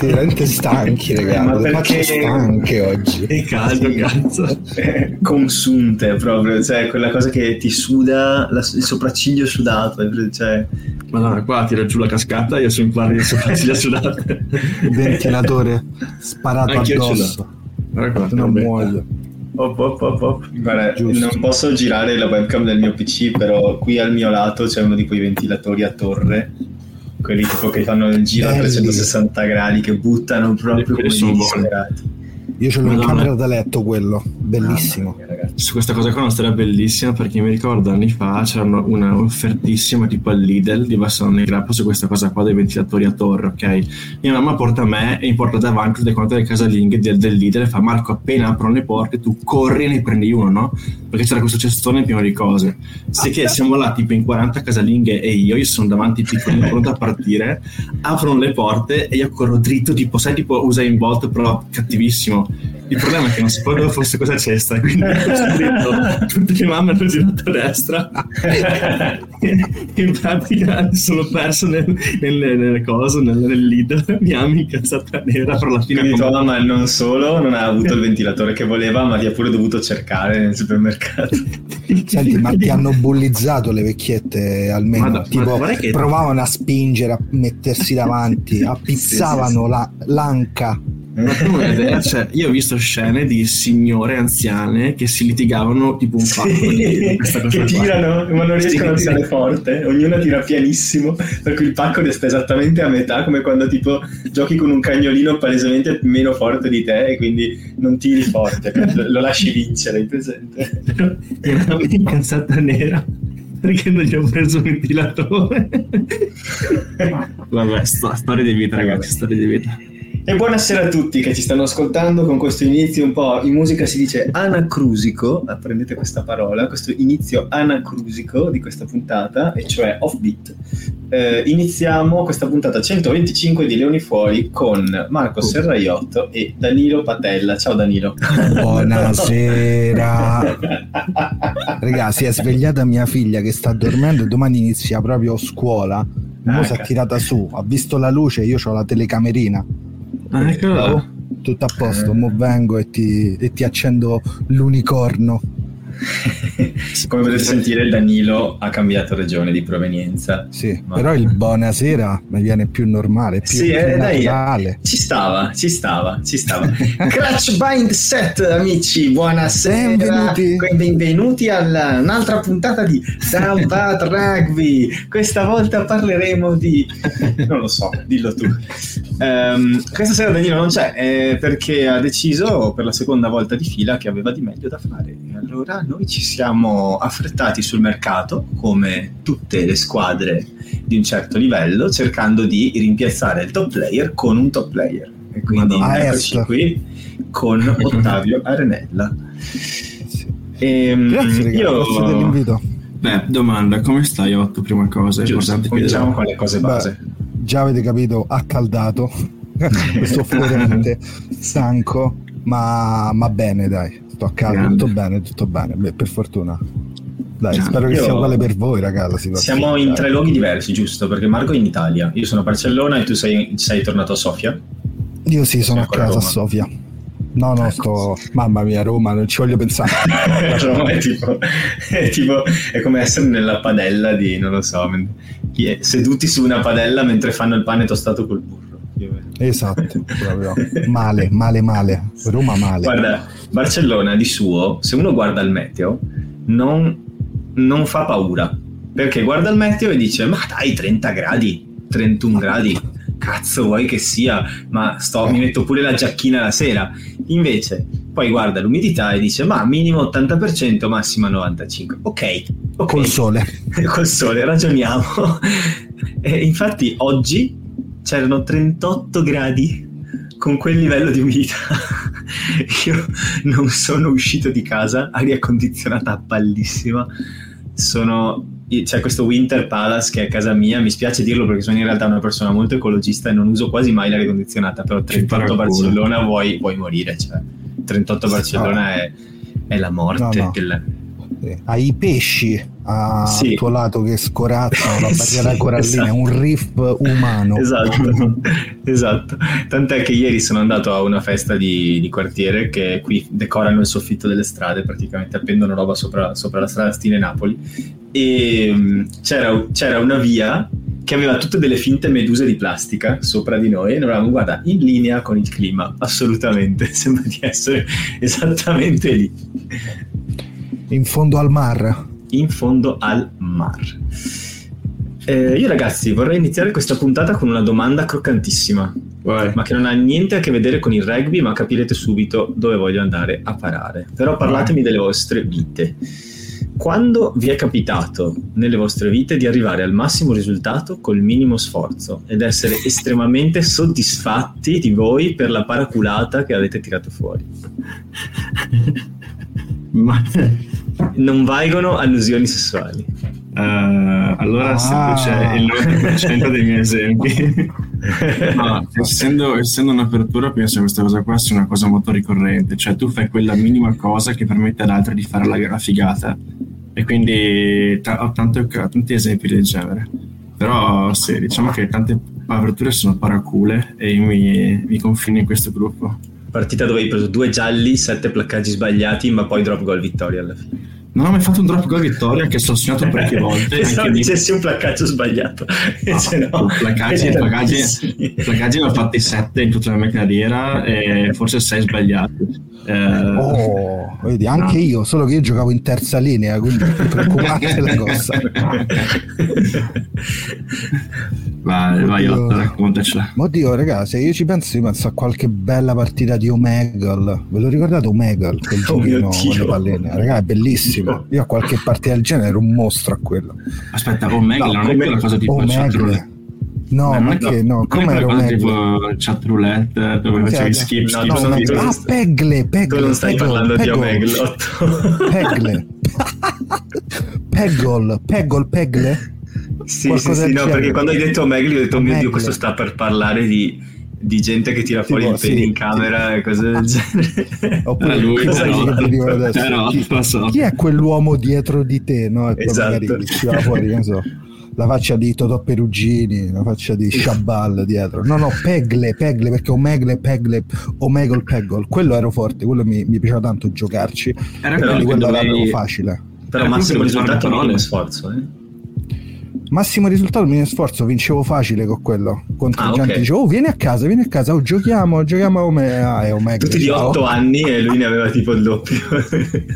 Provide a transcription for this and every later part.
tutti veramente stanchi, ragazzi. Ma Le perché- facce stanche oggi. È caldo, cazzo. Eh, consunte proprio, cioè quella cosa che ti suda la- il sopracciglio sudato, eh, cioè Madonna, qua tira giù la cascata io sono in parte di sopracciglia sudate. Il ventilatore sparato Anch'io addosso. Qua, Non vabbè. muoio. Op, op, op, op. Guarda, non posso girare la webcam del mio PC, però qui al mio lato c'è uno di quei ventilatori a torre, quelli tipo che fanno il giro a Belli. 360 gradi, che buttano proprio Quelli come sono disperati. Io ce l'ho in camera da letto quello, bellissimo. Mia, ragazzi. Su questa cosa qua una storia bellissima perché mi ricordo anni fa c'era una offertissima tipo al Lidl di Bassano nei Grappa su questa cosa qua dei ventilatori a torre, ok? Mia mamma porta me e mi porta davanti le quante delle casalinghe del, del Lidl e fa Marco appena aprono le porte tu corri e ne prendi uno, no? Perché c'era questo cestone pieno di cose. Sì che siamo là tipo in 40 casalinghe e io, io sono davanti piccolino pronto a partire, aprono le porte e io corro dritto tipo, sai tipo usa in Bolt però cattivissimo. Il problema è che non sapevo dove fosse questa cesta, quindi sono dritto, tutte le mamme hanno girato a destra. in pratica mi sono perso nel, nelle, nelle cose, nel, nel lead. Mia amica è stata nera, però alla fine Quindi mamma non solo non ha avuto il ventilatore che voleva, ma ti ha pure dovuto cercare nel supermercato. Senti, ma ti hanno bullizzato le vecchiette almeno? Guarda, tipo, che- provavano a spingere, a mettersi davanti, appizzavano la- l'anca. Non hai idea, cioè, io ho visto scene di signore anziane che si litigavano tipo un pacco cosa che qua. tirano ma non riescono Sì. a tirare forte ognuna tira pianissimo per cui il pacco resta esattamente a metà come quando tipo giochi con un cagnolino palesemente meno forte di te e quindi non tiri forte lo, lasci vincere hai presente Era una incazzata nera perché non gli ho preso un ventilatore. Vabbè, sto- storia di vita, ragazzi, storia di vita. E buonasera a tutti che ci stanno ascoltando con questo inizio un po' in musica si dice anacrusico, apprendete questa parola, questo inizio anacrusico di questa puntata, e cioè offbeat. Eh, iniziamo questa puntata 125 di Leoni Fuori con Marco Serraiotto e Danilo Patella. Ciao Danilo. Buonasera. Raga, si è svegliata mia figlia che sta dormendo e domani inizia proprio scuola. Ah, si è cazzo. tirata su, ha visto la luce, io ho la telecamerina. Ah, ecco là. Oh, tutto a posto, mo vengo e ti, e ti accendo l'unicorno. Come potete sentire Danilo ha cambiato regione di provenienza. Sì, Ma- però il buonasera mi viene più normale, più, Sì, eh, dai. Ci stava, ci stava, ci stava. Crash Bind Set, amici, buonasera. Benvenuti. Benvenuti a un'altra puntata di Down Bad Rugby. Questa volta parleremo di... non lo so, dillo tu. Ehm, questa sera Danilo non c'è eh, perché ha deciso per la seconda volta di fila che aveva di meglio da fare. E allora noi ci siamo affrettati sul mercato, come tutte le squadre di un certo livello, cercando di rimpiazzare il top player con un top player. E quindi Madonna. eccoci Ah, qui con Ottavio Arenella. Sì. Ehm, Grazie, ragazzi, io... grazie dell'invito. Beh, domanda, come stai Otto? Prima cosa, Giusto, cominciamo con le cose Beh, base. già avete capito, accaldato, soffrente, stanco, ma, ma bene, dai. Sto a casa, tutto bene, tutto bene, beh, per fortuna. Dai, Grande. spero che Io- sia uguale per voi, raga, la situazione. Siamo in tre luoghi diversi, giusto? Perché Marco è in Italia, io sono a Barcellona e tu sei, sei tornato a Sofia. Io sì, sono a casa a. Sofia. No, no, sto... Mamma mia, Roma, non ci voglio pensare. Roma è tipo, è tipo è come essere nella padella di non lo so, seduti su una padella mentre fanno il pane tostato col burro. Meno. esatto, proprio. Male, male, male. Roma male. Guarda, Barcellona di suo, se uno guarda il meteo, non, non fa paura. Perché guarda il meteo e dice: Ma dai, 30 gradi, 31 gradi, cazzo vuoi che sia? Ma sto, mi metto pure la giacchina la sera. Invece, poi guarda l'umidità e dice: Ma minimo 80%, massima 95%. Ok, ok. Col sole. Col sole, ragioniamo. E infatti oggi c'erano 38 gradi con quel livello di umidità. Io non sono uscito di casa, aria condizionata bellissima. Sono c'è questo Winter Palace che è a casa mia, mi spiace dirlo perché sono in realtà una persona molto ecologista e non uso quasi mai l'aria condizionata, però 38 a paraculo. Barcellona vuoi, vuoi morire, cioè 38 a Barcellona è, è la morte. No, no. del- Hai i pesci al Sì. tuo lato che scorazzano la barriera Sì, corallina, esatto. un riff umano. Esatto, esatto. Tant'è che ieri sono andato a una festa di, di quartiere che qui decorano il soffitto delle strade, praticamente appendono roba sopra, sopra la strada stile Napoli. E mm, c'era, c'era una via che aveva tutte delle finte meduse di plastica sopra di noi e noi eravamo, guarda, in linea con il clima, assolutamente. Sembra di essere esattamente lì, In fondo al mar. In fondo al mar. Eh, io ragazzi vorrei iniziare questa puntata con una domanda croccantissima. Vai. ma che non ha niente a che vedere con il rugby, ma capirete subito dove voglio andare a parare. Però parlatemi delle vostre vite. Quando vi è capitato nelle vostre vite di arrivare al massimo risultato col minimo sforzo ed essere estremamente soddisfatti di voi per la paraculata che avete tirato fuori? Ma, Non valgono allusioni sessuali. eh, allora Ah. c'è il 90% dei miei esempi. No, essendo, essendo un'apertura penso che questa cosa qua sia una cosa molto ricorrente, cioè tu fai quella minima cosa che permette ad altri di fare la, la figata e quindi ta- ho tanto- tanti esempi del genere. Però sì, diciamo che tante aperture sono paracule e io mi, mi confino in questo gruppo. Partita dove hai preso due gialli, sette placcaggi sbagliati, ma poi drop goal vittoria alla fine. Non ho mai fatto un drop goal vittoria che sono segnato parecchie volte. Pensavo anche lì- dicessi un placcaggio sbagliato. No, no, tantissimi. placcaggi ne ho fatti 7 in tutta la mia carriera e forse 6 sbagliati. Eh, Oh, vedi, anche io, solo che io giocavo in terza linea, quindi è preoccupante la cosa. Vai, vai, Oddio. Otto, raccontacela. Oddio, raga, se io ci penso, io penso a qualche bella partita di Omegle. Ve lo ricordate Omegle? Quel Oh giochino con le palline? Raga, è bellissimo. Io a qualche partita del genere ero un mostro a quello. Aspetta, Omegle No, non è quella cosa tipo chat roulette. No, ma che no, come era Omegle? tipo chat roulette dove Sì, facevi skip, No, skip, no, No, no, ah, Pegle, Pegle. Tu non stai parlando di Otto. Pegle. Peggle, Peggle, Pegle. Sì, sì, sì, no, perché quando hai detto Omegle ho detto, oh mio Dio, questo sta per parlare di, di gente che tira fuori Tipo, il pene sì. in camera e cose del genere. Oppure Era lui, era adesso? Era Otto, Chi- so. Chi è quell'uomo dietro di te? No? E poi Esatto. magari va fuori, ne so, la faccia di Totò Perugini, la faccia di Shabal dietro. No, no, Pegle, Pegle, perché Omegle, Pegle, Omegle, Peggle. Quello ero forte, quello mi, mi piaceva tanto giocarci. Era Però quello quello dovevi... facile. Però Eh, massimo risultato parole. minimo sforzo, eh. Massimo risultato, minimo sforzo, vincevo facile con quello. Contro Ah, gente ok. dicevo, oh, vieni a casa, vieni a casa, oh, giochiamo, giochiamo come... Ah, è Omegle. Tutti di ciao. 8 anni e lui ne aveva tipo il doppio.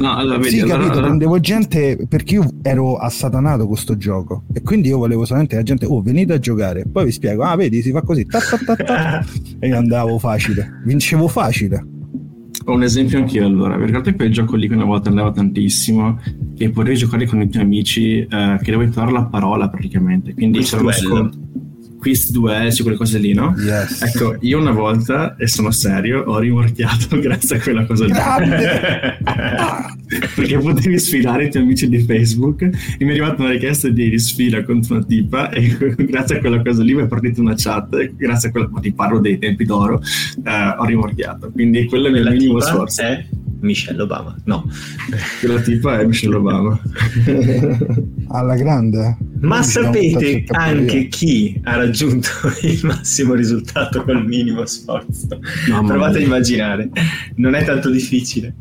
No, allora, vedi, Sì, allora- capito, allora- prendevo gente perché io ero assatanato con sto gioco e quindi io volevo solamente la gente, oh venite a giocare, poi vi spiego, ah vedi si fa così, ta, ta, ta, ta. e io andavo facile, vincevo facile. Ho un esempio anch'io allora, vi ricordate quel gioco lì che una volta andava tantissimo, che potevi giocare con i tuoi amici, eh, che dovevi trovare la parola praticamente, quindi Quiz c'era uno scontro, quiz duel, su quelle cose lì, no? Yes. Ecco, io una volta, e sono serio, ho rimorchiato grazie a quella cosa lì. Perché potevi sfilare i tuoi amici di Facebook e mi è arrivata una richiesta di sfida contro una tipa e grazie a quella cosa lì mi è partita una chat e grazie a quella, ma ti parlo dei tempi d'oro, eh, ho rimorchiato. Quindi quello è il mio minimo sforzo. è Michelle Obama. No. Quella tipa è Michelle Obama. Alla grande. Ma buttati sapete anche via. chi ha raggiunto il massimo risultato col minimo sforzo? Mamma Provate a mia. immaginare, non è tanto difficile.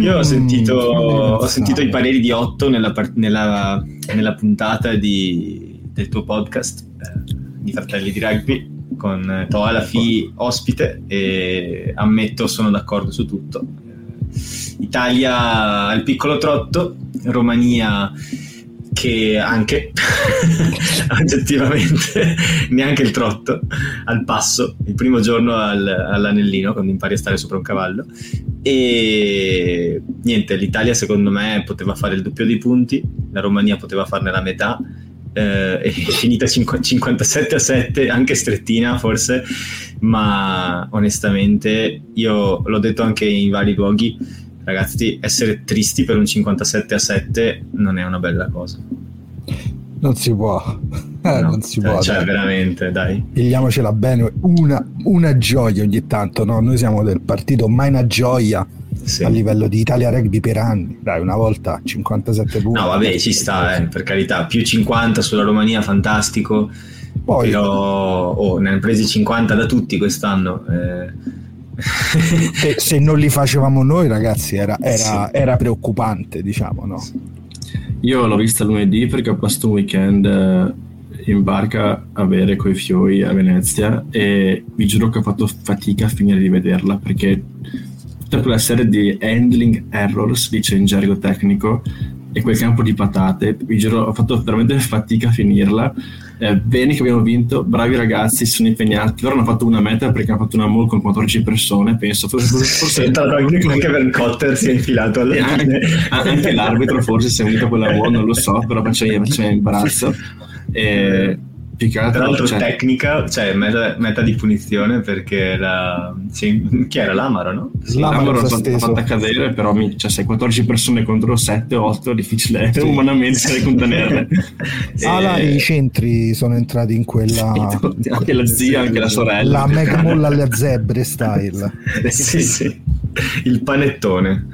Io ho Mm, sentito, fammi ho sentito i pareri di Otto nella, nella- nella puntata di- del tuo podcast eh, di Fratelli di Rugby con eh, Toa Lafi ospite e ammetto sono d'accordo su tutto. Italia al piccolo trotto, Romania che anche oggettivamente neanche il trotto al passo il primo giorno al- all'anellino quando impari a stare sopra un cavallo. E niente l'Italia secondo me poteva fare il doppio dei punti la Romania poteva farne la metà eh, è finita cinqu- 57 a 7 anche strettina forse ma onestamente io l'ho detto anche in vari luoghi ragazzi essere tristi per un 57 a 7 non è una bella cosa Non si può. Eh, No, non si cioè, può. cioè, dai. veramente dai Pigliamocela bene, una, una gioia ogni tanto, no? Noi siamo del partito mai una gioia. sì. a livello di Italia Rugby per anni. Dai, una volta 57 punti. No, vabbè, ci sta, eh, per carità, più 50 sulla Romania, fantastico. Poi, però oh, ne hanno presi 50 da tutti quest'anno. Eh. se, se, non li facevamo noi, ragazzi, era, era, era preoccupante, diciamo, no? Io l'ho vista lunedì perché ho passato un weekend eh, in barca a bere coi fioi a Venezia e vi giuro che ho fatto fatica a finire di vederla perché tutta quella serie di handling errors, dice in gergo tecnico, e quel campo di patate, vi giuro, ho fatto veramente fatica a finirla. Eh, bene che abbiamo vinto, bravi ragazzi, si sono impegnati. Loro hanno fatto una meta perché hanno fatto una mall con 14 persone, penso. Forse, forse anche, anche per Cotter si è infilato alla fine. Anche, anche l'arbitro forse si è unito a quella mall, non lo so, però faceva, faceva imbarazzo. E, tra l'altro cioè... tecnica, cioè meta, meta, di punizione perché la... sì, chi era l'Amaro, no? Sì, L'Amaro l'ha fatta, fatta cadere, però mi... cioè, sei 14 persone contro 7 o 8, difficile sì. umanamente contenerle. Ah, e... i centri sono entrati in quella... Sì, anche la zia, anche la sorella. La mega molla alle zebre style. sì, sì, il panettone.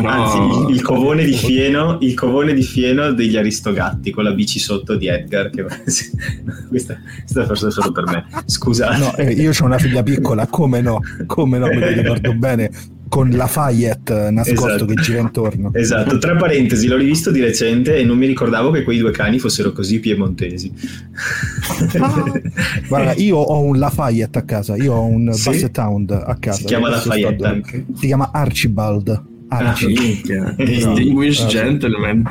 Però... Anzi, il covone, di fieno, il covone di fieno degli Aristogatti con la bici sotto di Edgar. Che... questa, questa forse è solo per me. Scusate. No, eh, io ho una figlia piccola, come no? Come no? Me lo ricordo bene con la Fayette nascosto esatto. che gira intorno. Esatto, tra parentesi, l'ho rivisto di recente e non mi ricordavo che quei due cani fossero così piemontesi. Guarda, io ho un Lafayette a casa, io ho un sì? Basset Hound a casa. Si chiama Lafayette anche. Si chiama Archibald. Ah, minchia. Distinguished no. gentleman.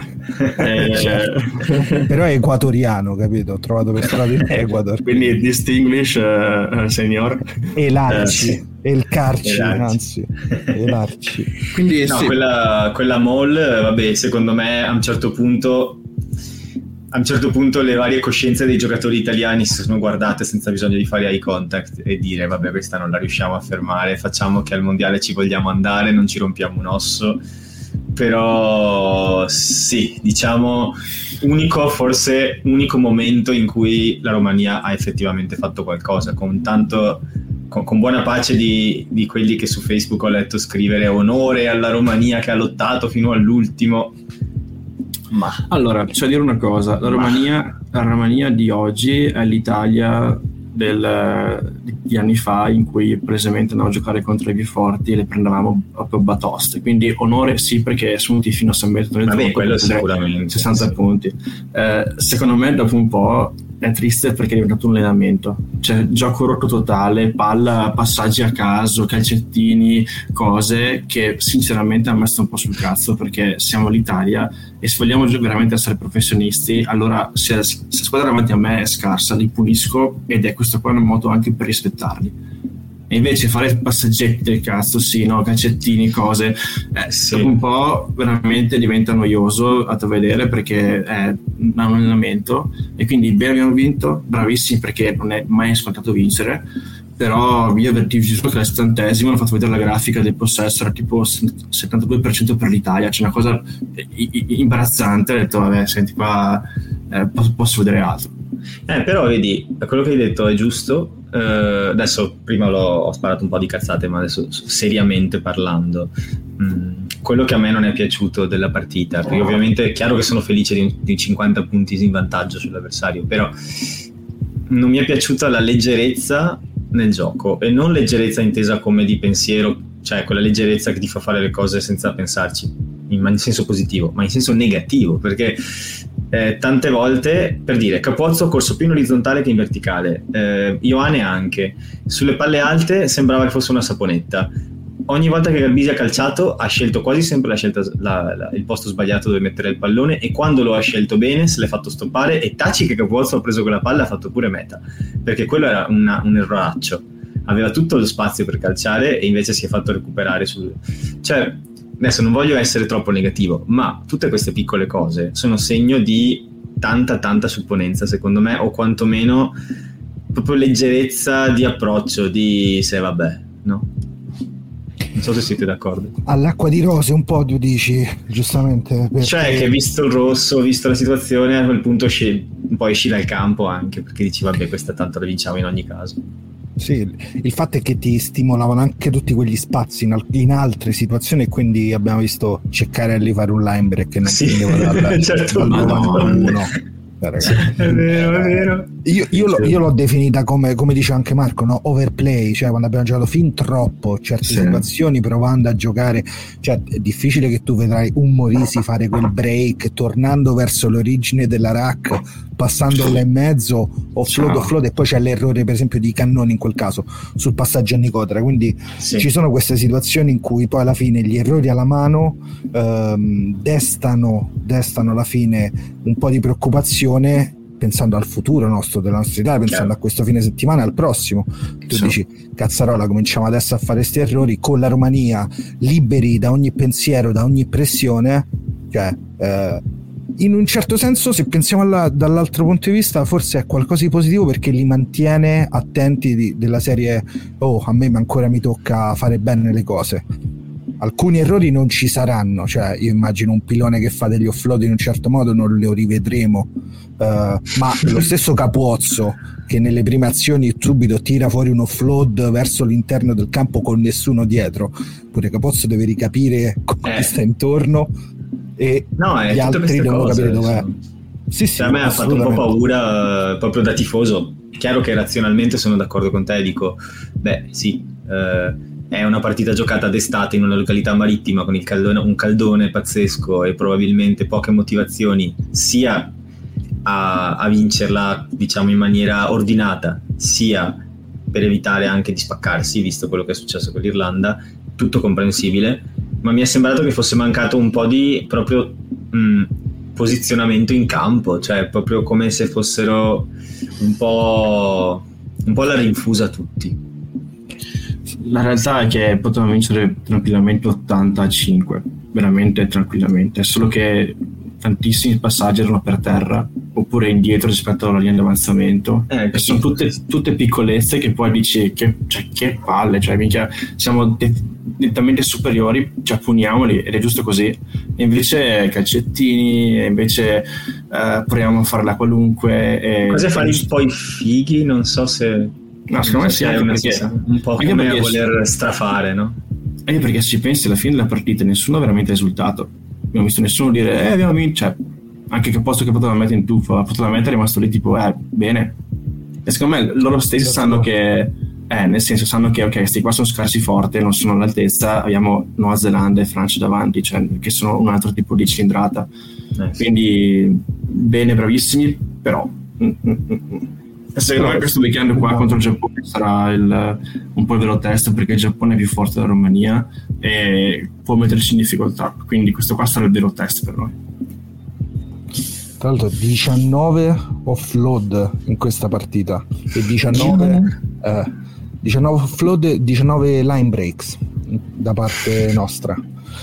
Eh, cioè. Però è equatoriano, capito? Ho trovato per strada in Ecuador. Quindi distinguished uh, signor. E l'arci. Eh, e il carci, anzi. E l'arci. Quindi no, sì. quella, quella mall, vabbè, secondo me a un certo punto a un certo punto le varie coscienze dei giocatori italiani si sono guardate senza bisogno di fare eye contact e dire vabbè questa non la riusciamo a fermare, facciamo che al mondiale ci vogliamo andare, non ci rompiamo un osso. Però sì, diciamo unico forse unico momento in cui la Romania ha effettivamente fatto qualcosa, con tanto con, con, buona pace di, di, quelli che su Facebook ho letto scrivere onore alla Romania che ha lottato fino all'ultimo. Ma allora, c'è da dire una cosa: la Romania, la Romania di oggi è l'Italia del, di anni fa in cui presentemente andavamo a giocare contro i più forti e le prendevamo proprio batoste. Quindi onore sì perché sono venuti fino a San Benedetto del quello sicuramente 60 sì. punti. Eh, secondo me dopo un po' è triste perché è diventato un allenamento. Cioè, gioco rotto totale, palla, passaggi a caso, calcettini, cose che sinceramente hanno messo un po' sul cazzo perché siamo l'Italia e se vogliamo veramente essere professionisti, allora se, se la squadra davanti a me è scarsa, li pulisco ed è questo qua un modo anche per rispettarli e invece fare passaggetti del cazzo, sì, no, calcettini, cose, eh, sì. dopo un po' veramente diventa noioso a vedere perché è un allenamento e quindi bene abbiamo vinto, bravissimi perché non è mai scontato vincere però io avvertivo che al settantesimo hanno fatto vedere la grafica del possesso era tipo 72% per l'Italia c'è una cosa imbarazzante ho detto vabbè senti qua eh, posso, posso vedere altro eh, però vedi, quello che hai detto è giusto. Uh, adesso prima ho sparato un po' di cazzate, ma adesso seriamente parlando, mh, mm, quello che a me non è piaciuto della partita, perché ovviamente è chiaro che sono felice di, di 50 punti in vantaggio sull'avversario, però non mi è piaciuta la leggerezza nel gioco e non leggerezza intesa come di pensiero, cioè quella leggerezza che ti fa fare le cose senza pensarci, in senso positivo, ma in senso negativo, perché eh, tante volte, per dire, Capozzo ha corso più in orizzontale che in verticale, eh, Ioane anche, sulle palle alte sembrava che fosse una saponetta. Ogni volta che Garbisi ha calciato ha scelto quasi sempre la scelta, la, la, il posto sbagliato dove mettere il pallone e quando lo ha scelto bene se l'è fatto stoppare e Taci che Capozzo ha preso quella palla ha fatto pure meta, perché quello era una, un erroraccio aveva tutto lo spazio per calciare e invece si è fatto recuperare sul... Cioè, adesso non voglio essere troppo negativo, ma tutte queste piccole cose sono segno di tanta tanta supponenza secondo me o quantomeno proprio leggerezza di approccio di se vabbè, no? Non so se siete d'accordo. All'acqua di rose un po' tu dici, giustamente. Perché... Cioè che visto il rosso, visto la situazione, a quel punto esci, un po' esci dal campo anche, perché dici vabbè questa tanto la vinciamo in ogni caso. Sì, il fatto è che ti stimolavano anche tutti quegli spazi in, al- in altre situazioni e quindi abbiamo visto Ceccarelli fare un line break che non Sì, finiva dal, certo. dal Madonna. 91. Ragazzi. È vero, è vero. Io, io l'ho, io l'ho definita come, come dice anche Marco, no? overplay, cioè quando abbiamo giocato fin troppo certe Sì. situazioni provando a giocare, cioè è difficile che tu vedrai un Morisi fare quel break tornando verso l'origine della rack, passando là in mezzo, offload, Ciao. offload e poi c'è l'errore per esempio di Cannoni in quel caso sul passaggio a Nicotra, quindi Sì. ci sono queste situazioni in cui poi alla fine gli errori alla mano ehm, destano, destano alla fine un po' di preoccupazione pensando al futuro nostro, della nostra Italia, pensando Chiaro. a questo fine settimana al prossimo. Tu Sì. dici, cazzarola, cominciamo adesso a fare questi errori con la Romania, liberi da ogni pensiero, da ogni pressione, cioè... eh, in un certo senso, se pensiamo alla- dall'altro punto di vista, forse è qualcosa di positivo perché li mantiene attenti di- della serie. Oh, a me ancora mi tocca fare bene le cose. Alcuni errori non ci saranno, cioè io immagino un pilone che fa degli offload in un certo modo, non lo rivedremo, Eh, ma lo stesso Capuozzo che nelle prime azioni subito tira fuori un offload verso l'interno del campo con nessuno dietro, pure Capozzo deve ricapire cosa Eh. sta intorno e No, gli altri devono cose, capire dov'è. Sì, sì, Cioè, a me ha fatto un po' paura eh, proprio da tifoso. Chiaro che razionalmente sono d'accordo con te, dico, beh, sì, eh, è una partita giocata d'estate in una località marittima con caldone- un caldone pazzesco e probabilmente poche motivazioni, sia a, a vincerla, diciamo, in maniera ordinata, sia per evitare anche di spaccarsi, visto quello che è successo con l'Irlanda, tutto comprensibile, ma mi è sembrato che fosse mancato un po' di proprio mh, posizionamento in campo, cioè proprio come se fossero un po', un po' alla rinfusa tutti. La realtà è che potevamo vincere tranquillamente 85, veramente tranquillamente, solo che tantissimi passaggi erano per terra oppure indietro rispetto alla linea di avanzamento. Eh, E sono tutte, tutte piccolezze che poi dici che, cioè, che palle, cioè minchia, siamo de- nettamente superiori, ci appuniamoli ed è giusto così. E invece calcettini, e invece eh, proviamo a farla qualunque. E, Cose fare un po' i fighi, non so se... No, secondo me non sì, anche perché- un po' anche come voler strafare, no? Anche perché se ci pensi alla fine della partita nessuno ha veramente risultato. Abbiamo visto nessuno dire eh abbiamo vinto, cioè, anche che posto che poteva mettere in tuffa, poteva mettere è rimasto lì tipo eh bene. E secondo me loro stessi Esatto. sanno che eh, nel senso sanno che ok, questi qua sono scarsi forti, non sono all'altezza, abbiamo Nuova Zelanda e Francia davanti, cioè che sono un altro tipo di cilindrata. Eh, sì. Quindi bene, bravissimi, però mm, mm, mm, mm. E secondo me questo weekend qua contro il Giappone sarà il- un po' il vero test perché il Giappone è più forte della Romania e può metterci in difficoltà. Quindi questo qua sarà il vero test per noi. Tra l'altro 19 offload in questa partita e 19, eh, 19 offload e 19 line breaks da parte nostra.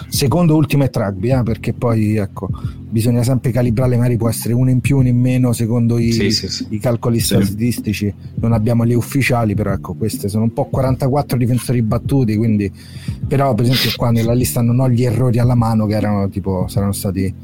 Secondo Ultimate Rugby, eh, perché poi ecco, bisogna sempre calibrare, magari può essere uno in più, uno in meno secondo i, Sì, sì, sì. i calcoli statistici. Non abbiamo le ufficiali, però ecco, queste sono un po' 44 difensori battuti, quindi però per esempio qua nella lista non ho gli errori alla mano che erano tipo saranno stati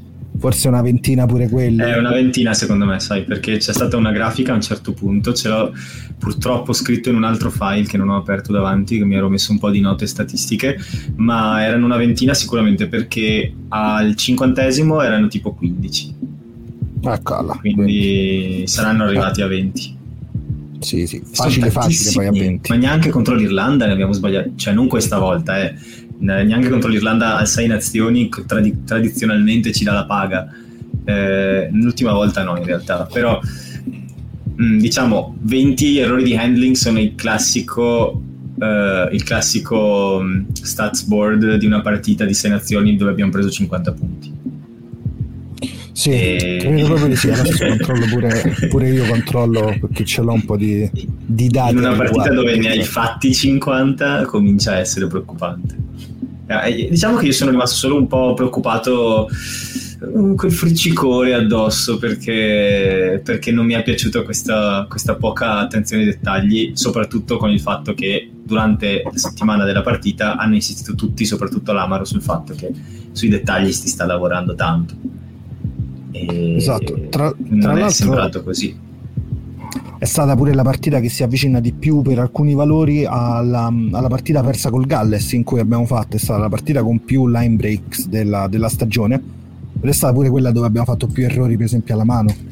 forse una ventina pure quelli. È una ventina secondo me, sai, perché c'è stata una grafica a un certo punto, ce l'ho purtroppo scritto in un altro file che non ho aperto davanti, che mi ero messo un po' di note statistiche, ma erano una ventina sicuramente perché al cinquantesimo erano tipo 15, Eccola. quindi saranno arrivati a 20. Sì, sì, facile facile poi a tantissimi, 20. Ma neanche contro l'Irlanda ne abbiamo sbagliati, cioè non questa volta, eh. Ne- neanche contro l'Irlanda a 6 nazioni tradi- tradizionalmente ci dà la paga. Eh, l'ultima volta no in realtà, però mh, diciamo 20 errori di handling sono il classico eh, il classico mh, stats board di una partita di 6 nazioni dove abbiamo preso 50 punti. Sì, E- credo proprio di sì. Adesso controllo pure, pure io controllo perché ce l'ho un po' di, di dati. in una partita riguardo. dove ne hai fatti 50 comincia a essere preoccupante. Eh, Diciamo che io sono rimasto solo un po' preoccupato quel friccicore addosso perché, perché non mi è piaciuta questa, questa poca attenzione ai dettagli, soprattutto con il fatto che durante la settimana della partita hanno insistito tutti, soprattutto l'Amaro, sul fatto che sui dettagli si sta lavorando tanto. E Esatto. Tra, non tra è l'altro, sembrato così. È stata pure la partita che si avvicina di più per alcuni valori alla, alla, partita persa col Galles in cui abbiamo fatto, è stata la partita con più line breaks della, della stagione ed è stata pure quella dove abbiamo fatto più errori per esempio alla mano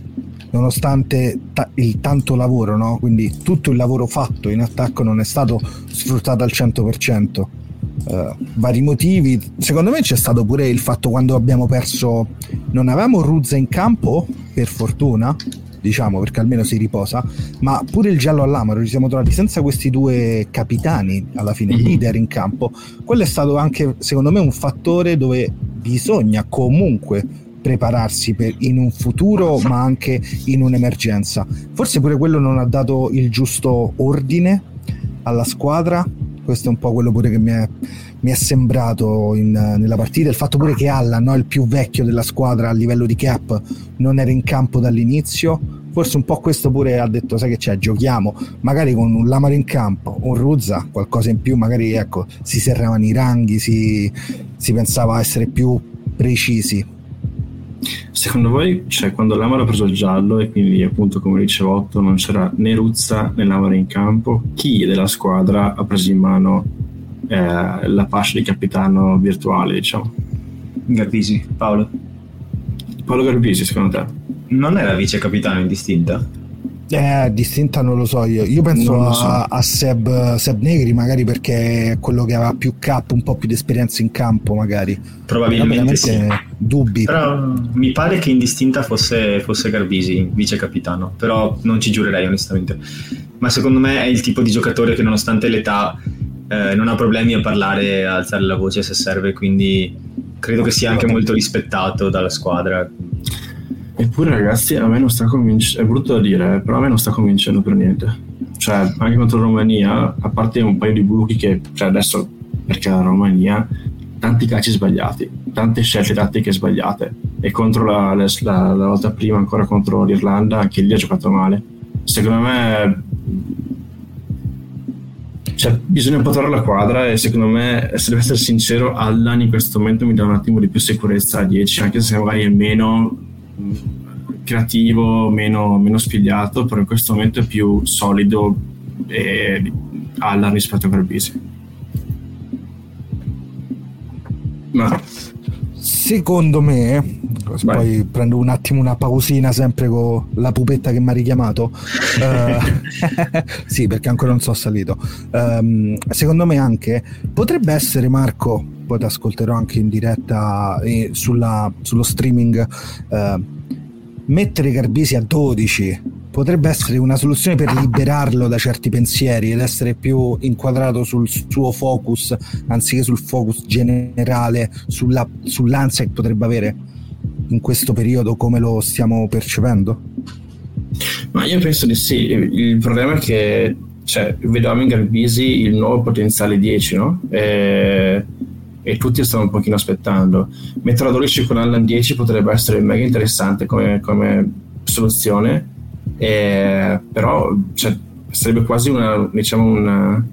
nonostante ta- il tanto lavoro, no? quindi tutto il lavoro fatto in attacco non è stato sfruttato al 100%. Uh, eh, vari motivi, secondo me c'è stato pure il fatto quando abbiamo perso, non avevamo Ruzza in campo, per fortuna, diciamo perché almeno si riposa, ma pure il giallo all'amaro ci siamo trovati senza questi due capitani alla fine, mm-hmm. leader in campo. Quello è stato anche secondo me un fattore dove bisogna comunque prepararsi per, in un futuro ma anche in un'emergenza. Forse pure quello non ha dato il giusto ordine alla squadra, questo è un po' quello pure che mi è, mi è sembrato in, nella partita, il fatto pure che Allan, no, il più vecchio della squadra a livello di cap, non era in campo dall'inizio. Forse un po' questo pure ha detto, sai che c'è, giochiamo, magari con un Lamaro in campo, un Ruzza, qualcosa in più, magari ecco, si serravano i ranghi, si, si pensava a essere più precisi Secondo voi, cioè, quando l'Amaro ha preso il giallo e quindi appunto come dicevo Otto non c'era né Ruzza né Lamaro in campo, chi della squadra ha preso in mano eh, la fascia di capitano virtuale, diciamo? Garbisi, Paolo. Paolo Garbisi, secondo te? Non era vice capitano indistinta? Eh, distinta non lo so io. Io penso so. a, a Seb, Seb, Negri, magari perché è quello che aveva più cap, un po' più di esperienza in campo, magari. Probabilmente sì. Dubbi. Però mi pare che indistinta fosse, fosse Garbisi, vice capitano. Però non ci giurerei onestamente. Ma secondo me è il tipo di giocatore che nonostante l'età eh, non ha problemi a parlare, a alzare la voce se serve, quindi credo che sia anche molto rispettato dalla squadra. Eppure, ragazzi, a me non sta convincendo. È brutto da dire, eh, però a me non sta convincendo per niente. Cioè, anche contro la Romania, a parte un paio di buchi che, cioè, adesso perché la Romania, tanti calci sbagliati, tante scelte tattiche sbagliate. E contro la, la, la, volta prima, ancora contro l'Irlanda, anche lì ha giocato male. Secondo me cioè, bisogna un po' trovare la quadra e secondo me, se devo essere sincero, Allan in questo momento mi dà un attimo di più sicurezza a 10, anche se magari è meno creativo, meno, meno spigliato, però in questo momento è più solido e alla rispetto a Garbisi. Ma secondo me poi prendo un attimo una pausina sempre con la pupetta che mi ha richiamato uh, sì perché ancora non sono salito um, secondo me anche potrebbe essere Marco poi ti ascolterò anche in diretta eh, sulla, sullo streaming. Eh, mettere Garbisi a 12 potrebbe essere una soluzione per liberarlo da certi pensieri ed essere più inquadrato sul suo focus anziché sul focus generale, sulla, sull'ansia che potrebbe avere in questo periodo come lo stiamo percependo? Ma io penso di sì, il problema è che cioè, vedevamo in Garbisi il nuovo potenziale 10, no? E e tutti stanno un pochino aspettando. Mettere a 12 con Allan 10 potrebbe essere mega interessante come, come soluzione, eh, però cioè, sarebbe quasi una, diciamo una,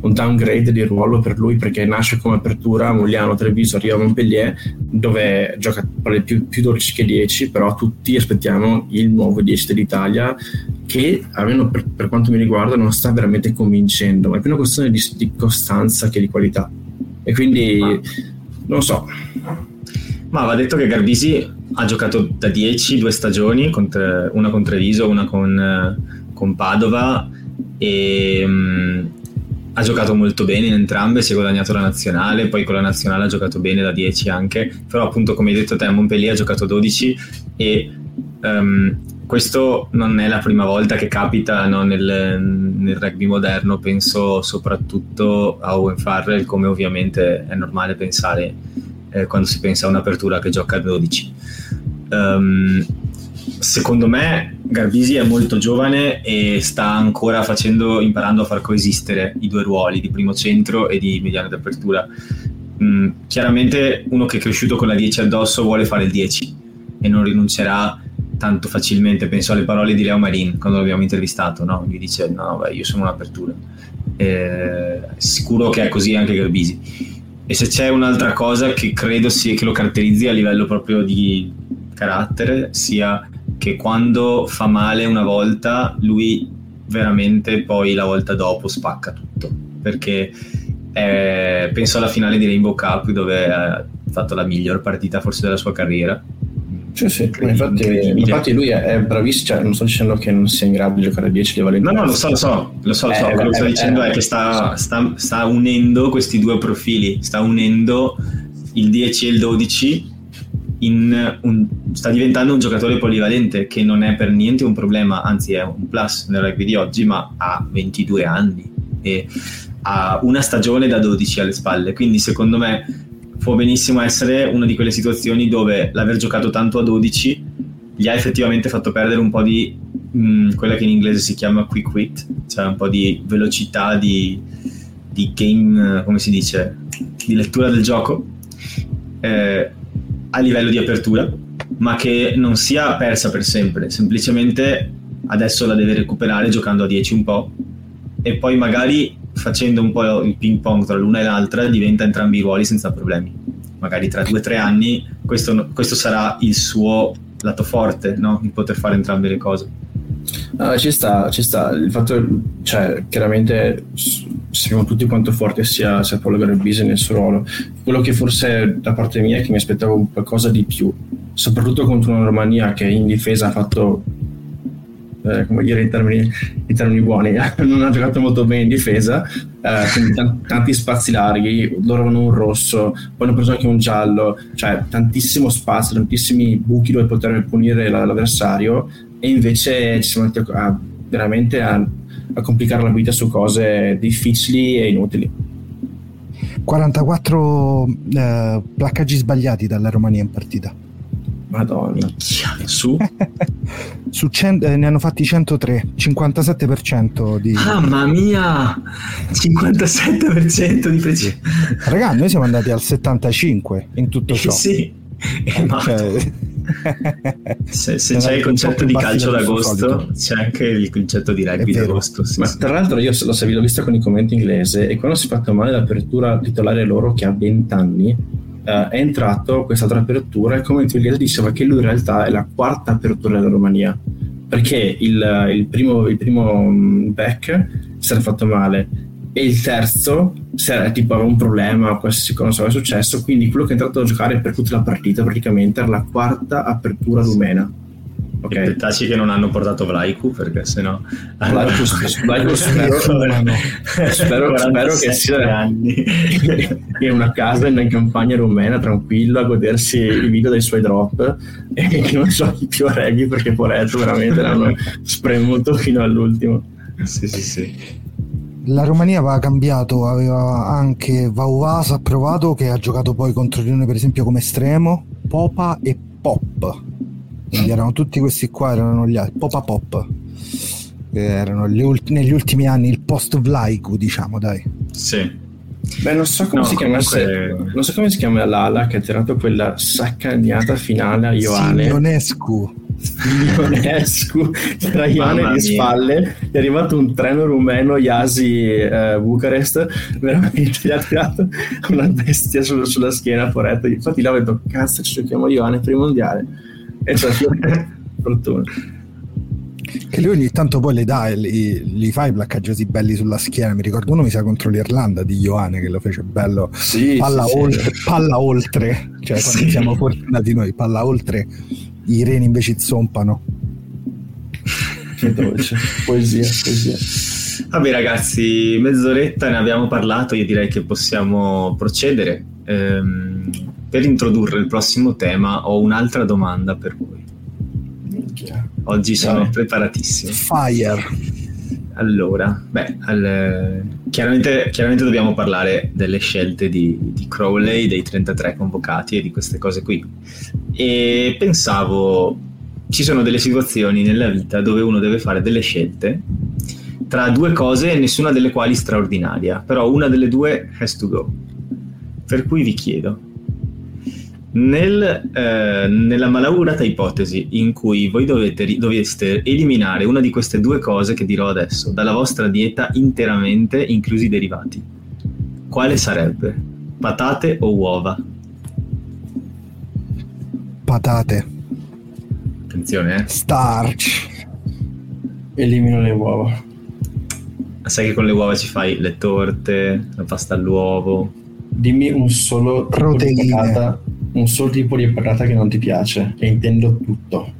un downgrade di ruolo per lui perché nasce come apertura a Mugliano, Treviso, arriva a Montpellier dove gioca più, più 12 che 10 però tutti aspettiamo il nuovo 10 dell'Italia che almeno per, per quanto mi riguarda non sta veramente convincendo ma è più una questione di, di costanza che di qualità e quindi non so. Ma va detto che Garbisi ha giocato da 10 due stagioni, una con Treviso, una con, con Padova e um, ha giocato molto bene in entrambe, si è guadagnato la nazionale, poi con la nazionale ha giocato bene da 10 anche, però appunto come hai detto te a Montpellier ha giocato 12 e um, questo non è la prima volta che capita no, nel, nel, rugby moderno, penso soprattutto a Owen Farrell, come ovviamente è normale pensare eh, quando si pensa a un'apertura che gioca a 12. Um, ehm, secondo me Garbisi è molto giovane e sta ancora facendo, imparando a far coesistere i due ruoli di primo centro e di mediano d'apertura. Mm, chiaramente uno che è cresciuto con la 10 addosso vuole fare il 10 e non rinuncerà tanto facilmente. Penso alle parole di Leo Marin quando l'abbiamo intervistato, no? Gli dice: No, beh, io sono un'apertura. Eh, sicuro che è così anche Garbisi. E se c'è un'altra cosa che credo sia, che lo caratterizzi a livello proprio di carattere, sia che quando fa male una volta, lui veramente poi la volta dopo spacca tutto. Perché eh, penso alla finale di Rainbow Cup dove ha fatto la miglior partita forse della sua carriera. Sì, sì, infatti, infatti, lui è, bravissimo, cioè, non sto dicendo che non sia in grado di giocare a 10 livelli. No, no, lo so, lo so, lo so, lo so. Eh, quello che sto dicendo eh, è che sta, sta, sta unendo questi due profili, sta unendo il 10 e il 12 un, sta diventando un giocatore polivalente che non è per niente un problema, anzi è un plus nel rugby di oggi, ma ha 22 anni e ha una stagione da 12 alle spalle, quindi secondo me può benissimo essere una di quelle situazioni dove l'aver giocato tanto a 12 gli ha effettivamente fatto perdere un po' di mh, quella che in inglese si chiama quick wit, cioè un po' di velocità di, di game, come si dice, di lettura del gioco. Eh, a livello di apertura, ma che non sia persa per sempre, semplicemente adesso la deve recuperare giocando a 10 un po' e poi magari facendo un po' il ping pong tra l'una e l'altra diventa entrambi i ruoli senza problemi. Magari tra due o tre anni questo, questo sarà il suo lato forte, no? il poter fare entrambe le cose. Uh, ci sta, ci sta. Il fatto, cioè, chiaramente sappiamo tutti quanto forte sia, sia Paolo Garbisi nel suo ruolo. Quello che forse da parte mia è che mi aspettavo qualcosa di più, soprattutto contro una Romania che in difesa ha fatto, eh, come dire in termini, in termini buoni, non ha giocato molto bene in difesa, eh, quindi t- tanti spazi larghi, loro avevano un rosso, poi hanno preso anche un giallo, cioè tantissimo spazio, tantissimi buchi dove poter punire l'avversario e invece ci siamo andati a, veramente a, a, complicare la vita su cose difficili e inutili. 44 eh, placcaggi sbagliati dalla Romania in partita. Madonna. Su? Su cent- eh, ne hanno fatti 103, 57% di... Mamma mia! 57% di precisione. Raga, noi siamo andati al 75 in tutto ciò. sì. Cioè, se, se c'è il concetto di calcio d'agosto, c'è anche il concetto di rugby d'agosto. Sì, Ma sì. tra l'altro, io l'ho visto con i commenti inglese e quando si è fatto male l'apertura titolare loro, che ha 20 anni, eh, è entrato quest'altra apertura e il commento inglese diceva che lui in realtà è la quarta apertura della Romania perché il, il primo, il primo mm, back si era fatto male e il terzo se era, tipo aveva un problema qualsiasi cosa è successo quindi quello che è entrato a giocare per tutta la partita praticamente era la quarta apertura rumena Ok, taci che non hanno portato Vlaiku perché sennò Vlaiku, Vlaiku spero, spero, spero che sia anni. in una casa in campagna rumena tranquillo a godersi i video dei suoi drop e che non giochi più a rugby perché poretto veramente l'hanno spremuto fino all'ultimo sì sì sì la Romania aveva cambiato, aveva anche Vauvasa approvato che ha giocato poi contro Lione per esempio come estremo, Popa e Pop. Quindi erano tutti questi qua, erano gli altri, Popa Pop. Erano ulti- negli ultimi anni il post Vlaiku, diciamo, dai. Sì. Beh, non so come, no, si, chiamasse, comunque... non so come si chiama l'ala che ha tirato quella saccagnata finale a Ioane. Ionescu. Ionescu tra Ioane di spalle è arrivato un treno rumeno Yasi eh, Bucarest veramente gli ha tirato una bestia su, sulla schiena poretto infatti l'ho detto cazzo ci giochiamo Ioane per il mondiale e cioè fortuna che lui ogni tanto poi le dà e li, li fa i placcaggi belli sulla schiena. Mi ricordo uno mi sa contro l'Irlanda di Ioane che lo fece bello. Sì, palla, sì, oltre, sì. palla oltre, cioè quando sì. siamo fortunati noi, palla oltre, i reni invece zompano. Che dolce, poesia, poesia. Vabbè ragazzi, mezz'oretta ne abbiamo parlato, io direi che possiamo procedere. Ehm, per introdurre il prossimo tema ho un'altra domanda per voi. Oggi sono Vai. preparatissimo. Fire. Allora, beh, al, chiaramente, chiaramente, dobbiamo parlare delle scelte di, di, Crowley, dei 33 convocati e di queste cose qui. E pensavo, ci sono delle situazioni nella vita dove uno deve fare delle scelte tra due cose, nessuna delle quali straordinaria, però una delle due has to go. Per cui vi chiedo, nel, eh, nella malaugurata ipotesi in cui voi dovete, doveste eliminare una di queste due cose che dirò adesso dalla vostra dieta interamente, inclusi i derivati, quale sarebbe? Patate o uova? Patate. Attenzione, eh. Starch. Elimino le uova. Sai che con le uova ci fai le torte, la pasta all'uovo. Dimmi un solo tipo di Proteine. patata, un solo tipo di patata che non ti piace, e intendo tutto.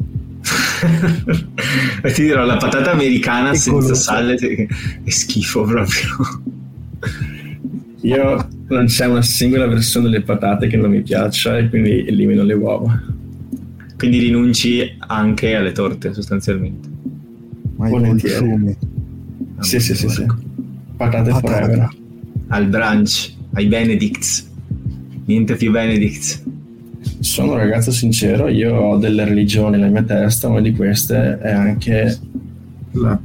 e ti dirò, la patata americana senza sale è schifo proprio. Io non c'è una singola versione delle patate che non mi piaccia e quindi elimino le uova. Quindi rinunci anche alle torte, sostanzialmente. Ma Volentieri. Sì, sì, sì, sì. Patate Patata. forever. Al brunch, ai Benedicts. Niente più Benedicts. Sono un ragazzo sincero, io ho delle religioni nella mia testa, una di queste è anche la...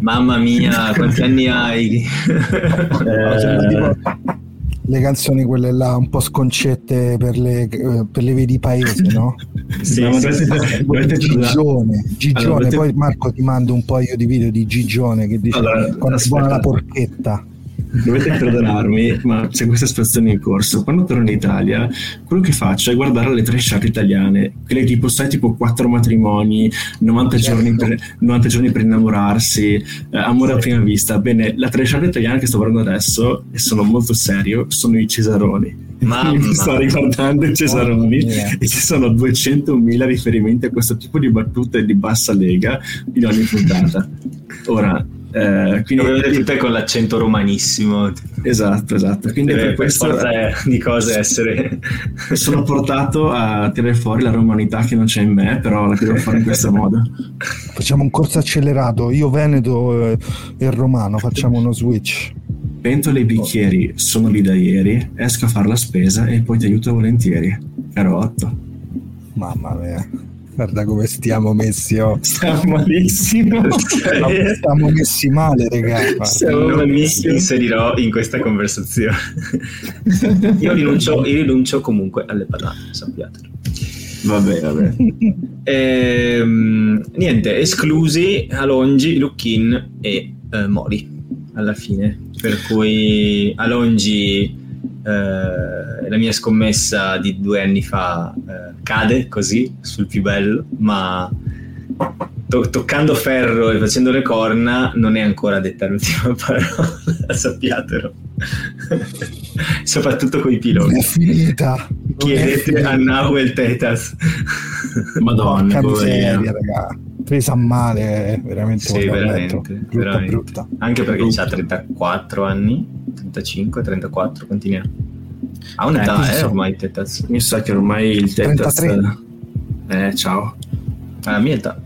Mamma mia, quanti anni hai? Eh, tipo le canzoni quelle là un po' sconcette per le, eh, per le vedi paesi, no? Sì, No, sì, sì. dovete- Gigione, Gigione, Allora, dovete- poi Marco ti mando un paio di video di Gigione che dice Allora, quando aspetta. buona la porchetta. Dovete perdonarmi, ma c'è questa espressione in corso. Quando torno in Italia, quello che faccio è guardare le trashate italiane, quelle tipo, sai, tipo quattro matrimoni, 90, Certo. giorni, per, 90 giorni per innamorarsi, eh, amore a prima vista. Bene, la trashata italiana che sto guardando adesso, e sono molto serio, sono i Cesaroni. Mamma. Sto riguardando i Cesaroni e ci sono 200.000 riferimenti a questo tipo di battute di bassa lega in ogni puntata. Ora, eh, Quindi vedete quindi tutte con l'accento romanissimo. Esatto, esatto. Quindi Deve per per questo di cose essere. sono portato a tirare fuori la romanità che non c'è in me, però la tiro fuori in questo modo. Facciamo un corso accelerato, io Veneto e, e Romano, facciamo uno switch. Pentole e bicchieri sono lì da ieri, esco a fare la spesa e poi ti aiuto volentieri. Caro Otto. Mamma mia, guarda come stiamo messi. Oh. Stiamo malissimo. Stiamo messi male, ragazzi. Stiamo non mi inserirò in questa conversazione. Io rinuncio, io rinuncio comunque alle patate, sappiatelo. Vabbè, vabbè. Ehm, niente, esclusi Alongi, Luckin e eh, Mori alla fine. Per cui Alongi, eh, la mia scommessa di due anni fa, eh, cade così sul più bello, ma to- toccando ferro e facendo le corna non è ancora detta l'ultima parola, sappiatelo. Soprattutto con i Non piloti. è finita. È Chiedete finita. a Nahuel Tetas. Madonna, miseria, raga. Presa male, eh, veramente. Sì, veramente. Brutta, veramente. brutta. Anche perché Brutta. ha 34 anni, 35, 34, quanti ne ha? Ha Eh, un'età, eh, so. ormai Tetas. Mi sa che ormai il Tetas... 33. Eh, ciao. Ha la mia età.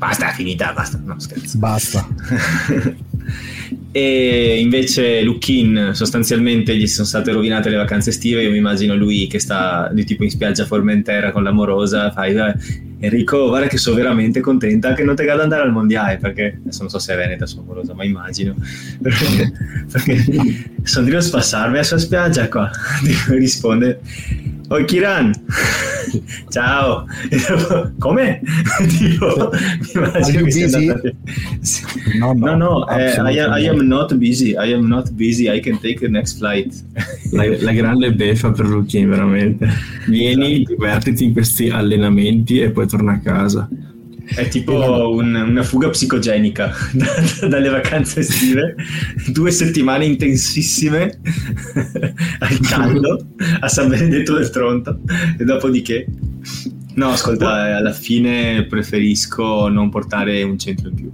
Basta, è finita, basta. No, scherzo. Basta. e invece Luckin sostanzialmente gli sono state rovinate le vacanze estive io mi immagino lui che sta di tipo in spiaggia a Formentera con l'amorosa fai "Eh, Enrico guarda che sono veramente contenta che non te vada ad andare al mondiale perché adesso non so se è veneta sua amorosa ma immagino perché, perché sono di non spassarmi a sua spiaggia qua risponde Oh Kiran, ciao. Come? tipo, mi che Sì. No, No, no, eh, I, am. I am not busy. I am not busy. I can take the next flight. La, la grande beffa per Lucchini, veramente. Vieni, Esatto. divertiti in questi allenamenti e poi torna a casa. È tipo un- una fuga psicogenica da- dalle vacanze estive, due settimane intensissime al caldo a San Benedetto del Tronto e dopodiché... No, ascolta, eh, alla fine preferisco non portare un centro in più.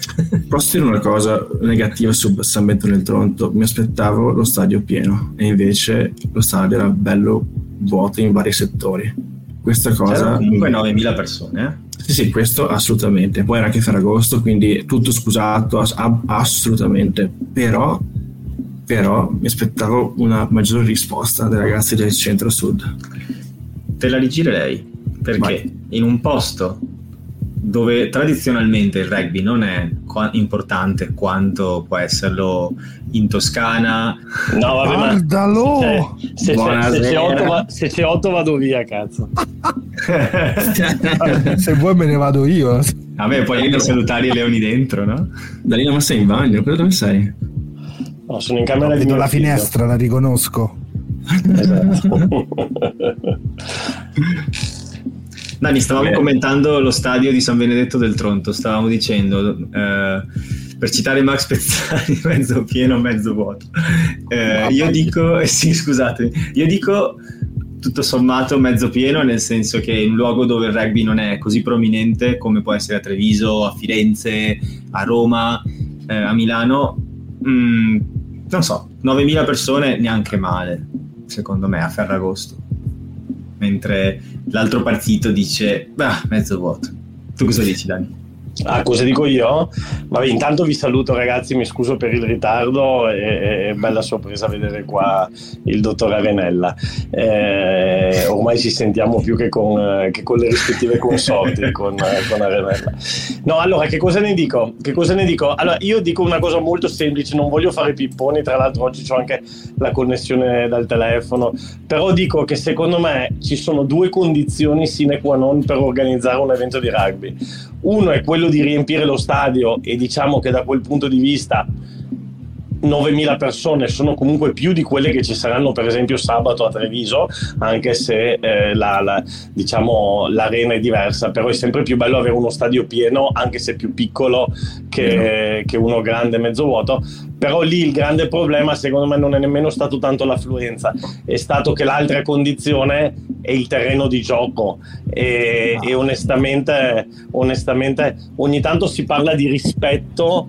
Posso dire una cosa negativa su San Benedetto nel Tronto? Mi aspettavo lo stadio pieno e invece lo stadio era bello vuoto in vari settori. Questa cosa... C'erano comunque 9.000 persone, eh? Sì, sì, questo assolutamente. Poi era anche Ferragosto, quindi tutto scusato, ass- assolutamente. Però, però mi aspettavo una maggiore risposta dai ragazzi del centro-sud. Te la rigirerei perché Vai. in un posto dove tradizionalmente il rugby non è qua- importante quanto può esserlo in Toscana, No, vabbè, ma Guardalo! se, c'è, se, Buonasera. c'è otto, va- se c'è otto vado via, cazzo. Se vuoi me ne vado io. a me poi devi salutare i leoni dentro, no? Dalina, ma sei in bagno? Cosa dove sei? No, sono in camera di Vedo mio la finestra, la riconosco. Esatto. Dani, stavamo Vabbè. commentando lo stadio di San Benedetto del Tronto, stavamo dicendo, eh, per citare Max Pezzani, mezzo pieno, mezzo vuoto. Eh, io dico, eh sì, scusatemi, io dico tutto sommato mezzo pieno, nel senso che in un luogo dove il rugby non è così prominente come può essere a Treviso, a Firenze, a Roma, eh, a Milano, mm, non so, 9.000 persone neanche male, secondo me, a Ferragosto. Mentre l'altro partito dice, bah, mezzo vuoto. Tu cosa dici, Dani? Ah, cosa dico io? Vabbè, intanto vi saluto ragazzi, mi scuso per il ritardo e, e bella sorpresa vedere qua il dottor Arenella. Eh, ormai ci sentiamo più che con, che con le rispettive consorti con, con Arenella. No, allora, che cosa ne dico? Che cosa ne dico? Allora, io dico una cosa molto semplice, non voglio fare pipponi, tra l'altro oggi ho anche la connessione dal telefono, però dico che secondo me ci sono due condizioni sine qua non per organizzare un evento di rugby. Uno è quello di riempire lo stadio e diciamo che da quel punto di vista 9.000 persone sono comunque più di quelle che ci saranno per esempio sabato a Treviso, anche se eh, la, la- diciamo, l'arena è diversa, però è sempre più bello avere uno stadio pieno, anche se più piccolo che, che uno grande mezzo vuoto. Però lì il grande problema secondo me non è nemmeno stato tanto l'affluenza, è stato che l'altra condizione è il terreno di gioco e, e onestamente, onestamente ogni tanto si parla di rispetto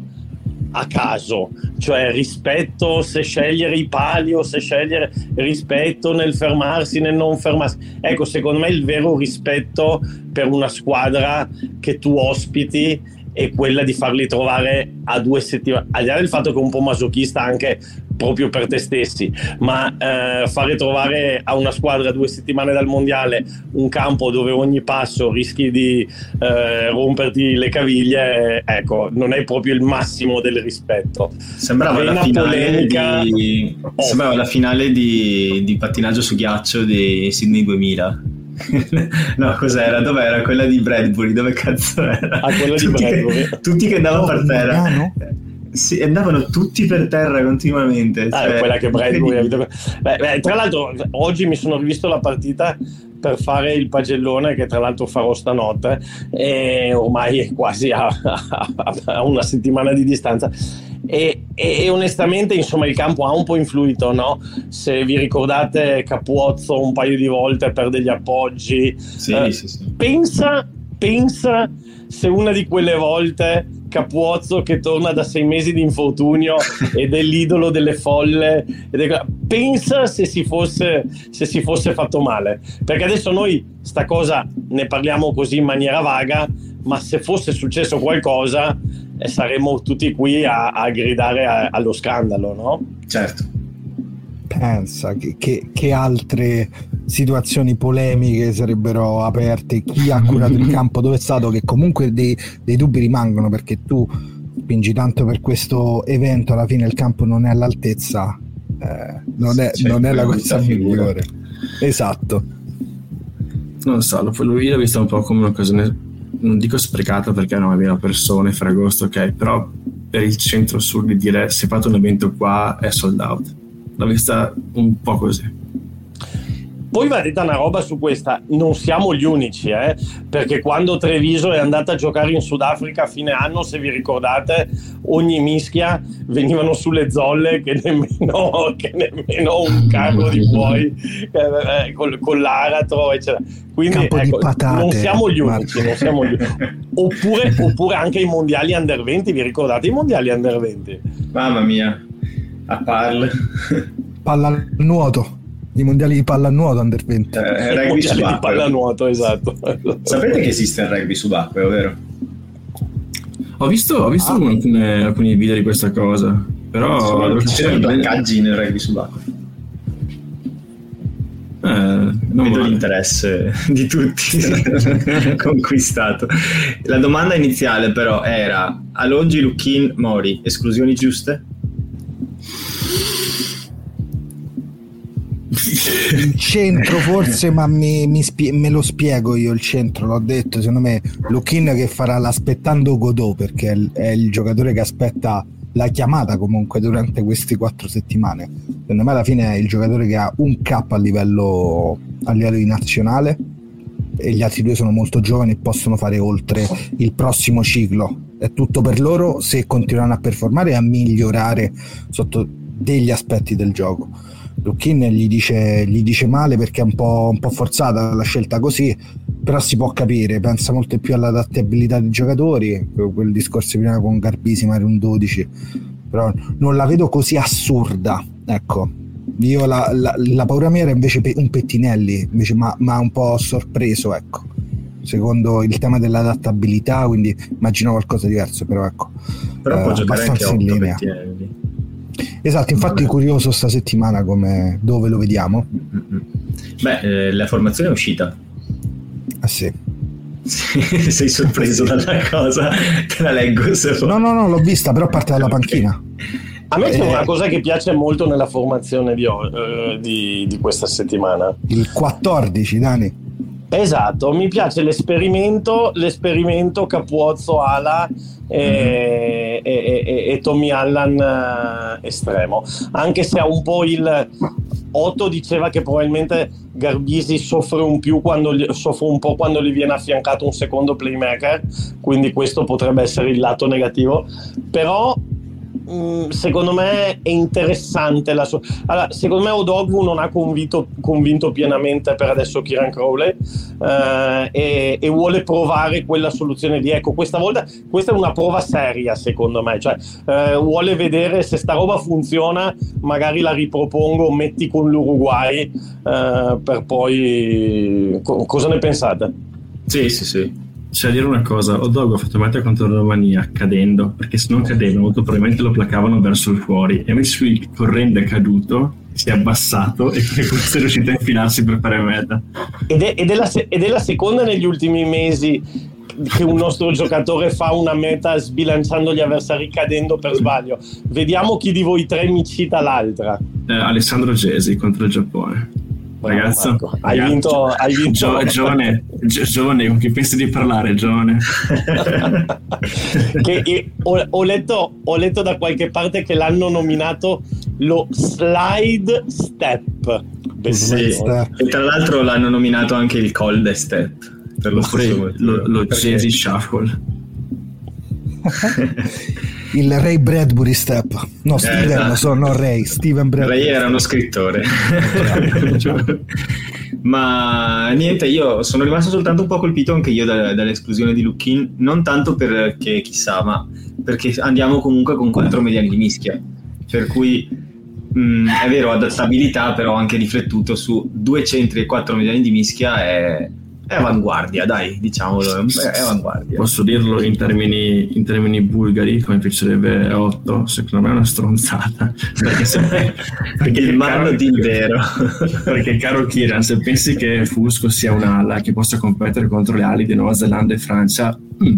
a caso, cioè rispetto se scegliere i pali o se scegliere rispetto nel fermarsi, nel non fermarsi. Ecco, secondo me il vero rispetto per una squadra che tu ospiti è quella di farli trovare a due settimane, al di là del fatto che è un po' masochista anche proprio per te stessi, ma eh, fare trovare a una squadra due settimane dal mondiale un campo dove ogni passo rischi di eh, romperti le caviglie, ecco, non è proprio il massimo del rispetto. Sembrava la finale, polemica. di, Oh. sembrava la finale di, di pattinaggio su ghiaccio di Sydney 2000. no, cos'era? Dov'era? Quella di Bradbury? Dove cazzo era? Ah, quella di tutti, Bradbury. Che, tutti che andavano Oh, per terra. Milano? Sì, andavano tutti per terra continuamente. Ah, cioè, quella che Bradbury ha vinto. Tra l'altro, oggi mi sono rivisto la partita per fare il pagellone che tra l'altro farò stanotte e ormai è quasi a, a- a una settimana di distanza e, e- e onestamente insomma il campo ha un po' influito no? se vi ricordate Capuozzo un paio di volte per degli appoggi Sì, Eh, sì, sì. pensa, pensa se una di quelle volte Capuozzo che torna da sei mesi di infortunio ed è l'idolo delle folle ed è- pensa se si, fosse, se si fosse fatto male perché adesso noi sta cosa ne parliamo così in maniera vaga ma se fosse successo qualcosa eh, saremmo tutti qui a, a gridare a- allo scandalo no? Certo. Pensa che, che- che altre situazioni polemiche sarebbero aperte, chi ha curato il campo, dove è stato, che comunque dei, dei dubbi rimangono perché tu spingi tanto per questo evento, alla fine il campo non è all'altezza, eh, non, è, non è la cosa migliore. Esatto. Non so, lui l'ha vista un po' come un'occasione, non dico sprecata perché non aveva persone, Ferragosto, ok, però per il centro-sud di dire se fate un evento qua è sold out. L'ha vista un po' così. Poi va detta una roba su questa, non siamo gli unici, eh? perché quando Treviso è andata a giocare in Sudafrica a fine anno, se vi ricordate, ogni mischia venivano sulle zolle che nemmeno, che nemmeno un carro di buoi eh, eh, col- con l'aratro, eccetera. Quindi ecco, patate, non siamo gli unici, non siamo gli unici. Oppure, oppure anche i mondiali under 20, vi ricordate i mondiali under 20? Mamma mia, a parle. Pallanuoto, i mondiali di pallanuoto under 20. Eh, I rugby mondiali di subacqueo. pallanuoto, esatto. Sapete che esiste il rugby subacqueo, vero? Ho visto, ho visto Ah. alcune- alcuni video di questa cosa, però... Sono lo c'erano i placcaggi nel rugby subacqueo. Eh, non Vedo male. l'interesse di tutti conquistato. La domanda iniziale però era Alongi, Lucchin, Mori, esclusioni giuste? Il centro forse, ma mi- mi spie- me lo spiego io il centro, l'ho detto, secondo me Luchin che farà l'aspettando Godot perché è il, è il giocatore che aspetta la chiamata comunque durante queste quattro settimane. Secondo me alla fine è il giocatore che ha un K a livello, a livello di nazionale e gli altri due sono molto giovani e possono fare oltre il prossimo ciclo. È tutto per loro se continueranno a performare e a migliorare sotto degli aspetti del gioco. Luckin gli dice, gli dice male perché è un po', un po' forzata la scelta così, però si può capire, pensa molto più all'adattabilità dei giocatori, quel discorso prima con Garbisi, magari un 12, però non la vedo così assurda, ecco. Io la, la, la paura mia era invece un Pettinelli, invece mi ha un po' sorpreso, ecco. Secondo il tema dell'adattabilità, quindi immagino qualcosa di diverso, però ecco. Però eh, può giocare anche 8 Pettinelli. Esatto, infatti curioso sta settimana come, dove lo vediamo. Beh, eh, la formazione è uscita. Ah sì. Sei sorpreso dalla cosa? Te la leggo se No, no, no, l'ho vista, però parte dalla panchina. A me c'è eh, una cosa che piace molto nella formazione di, uh, di, di questa settimana. Il 14, Dani. Esatto, mi piace l'esperimento, l'esperimento Capuozzo Ala e, mm-hmm. e, e, e Tommy Allan uh, estremo, anche se ha un po' il... Otto diceva che probabilmente Garbisi soffre un, gli, soffre un po' quando gli viene affiancato un secondo playmaker, quindi questo potrebbe essere il lato negativo, però Mm, secondo me è interessante la sua... Allora, secondo me Odogwu non ha convinto, convinto pienamente per adesso Kieran Crowley eh, e, e, vuole provare quella soluzione di ecco questa volta questa è una prova seria secondo me cioè eh, vuole vedere se sta roba funziona magari la ripropongo metti con l'Uruguay eh, per poi co- cosa ne pensate? Sì sì sì c'è da dire una cosa, Odogo ha fatto male contro la Romania cadendo, perché se non cadeva molto probabilmente lo placavano verso il fuori, e invece lui correndo è caduto, si è abbassato e questo è riuscito a infilarsi per fare meta. Ed è, ed, è la, ed è la seconda negli ultimi mesi che un nostro giocatore fa una meta sbilanciando gli avversari cadendo per sbaglio. Vediamo chi di voi tre mi cita l'altra. Eh, Alessandro Gesi contro il Giappone. Ragazzo, Marco, hai vinto, hai vinto. Gio, giovane, giovane, con chi pensi di parlare, giovane? che, ho, ho, letto, ho, letto, da qualche parte che l'hanno nominato lo slide step. Bellissimo. Sì, e tra l'altro l'hanno nominato anche il cold step. Per lo, lo, lo, lo Jazzy Shuffle. il Ray Bradbury Step. No, Steven, eh, esatto. so, no Ray, Steven Bradbury. Ray era uno scrittore. Ma niente, io sono rimasto soltanto un po' colpito anche io da, dall'esclusione di Luckin, non tanto perché chissà, ma perché andiamo comunque con quattro mediani di mischia. Per cui mh, mm, è vero, adattabilità, però anche riflettuto su due centri e quattro mediani di mischia è, è avanguardia, dai, diciamolo, è avanguardia. Posso dirlo in termini, in termini bulgari, come piacerebbe 8, secondo me è una stronzata. Perché, se, perché il mano di vero. perché caro Kiran, se pensi che Fusco sia un'ala che possa competere contro le ali di Nuova Zelanda e Francia, mm,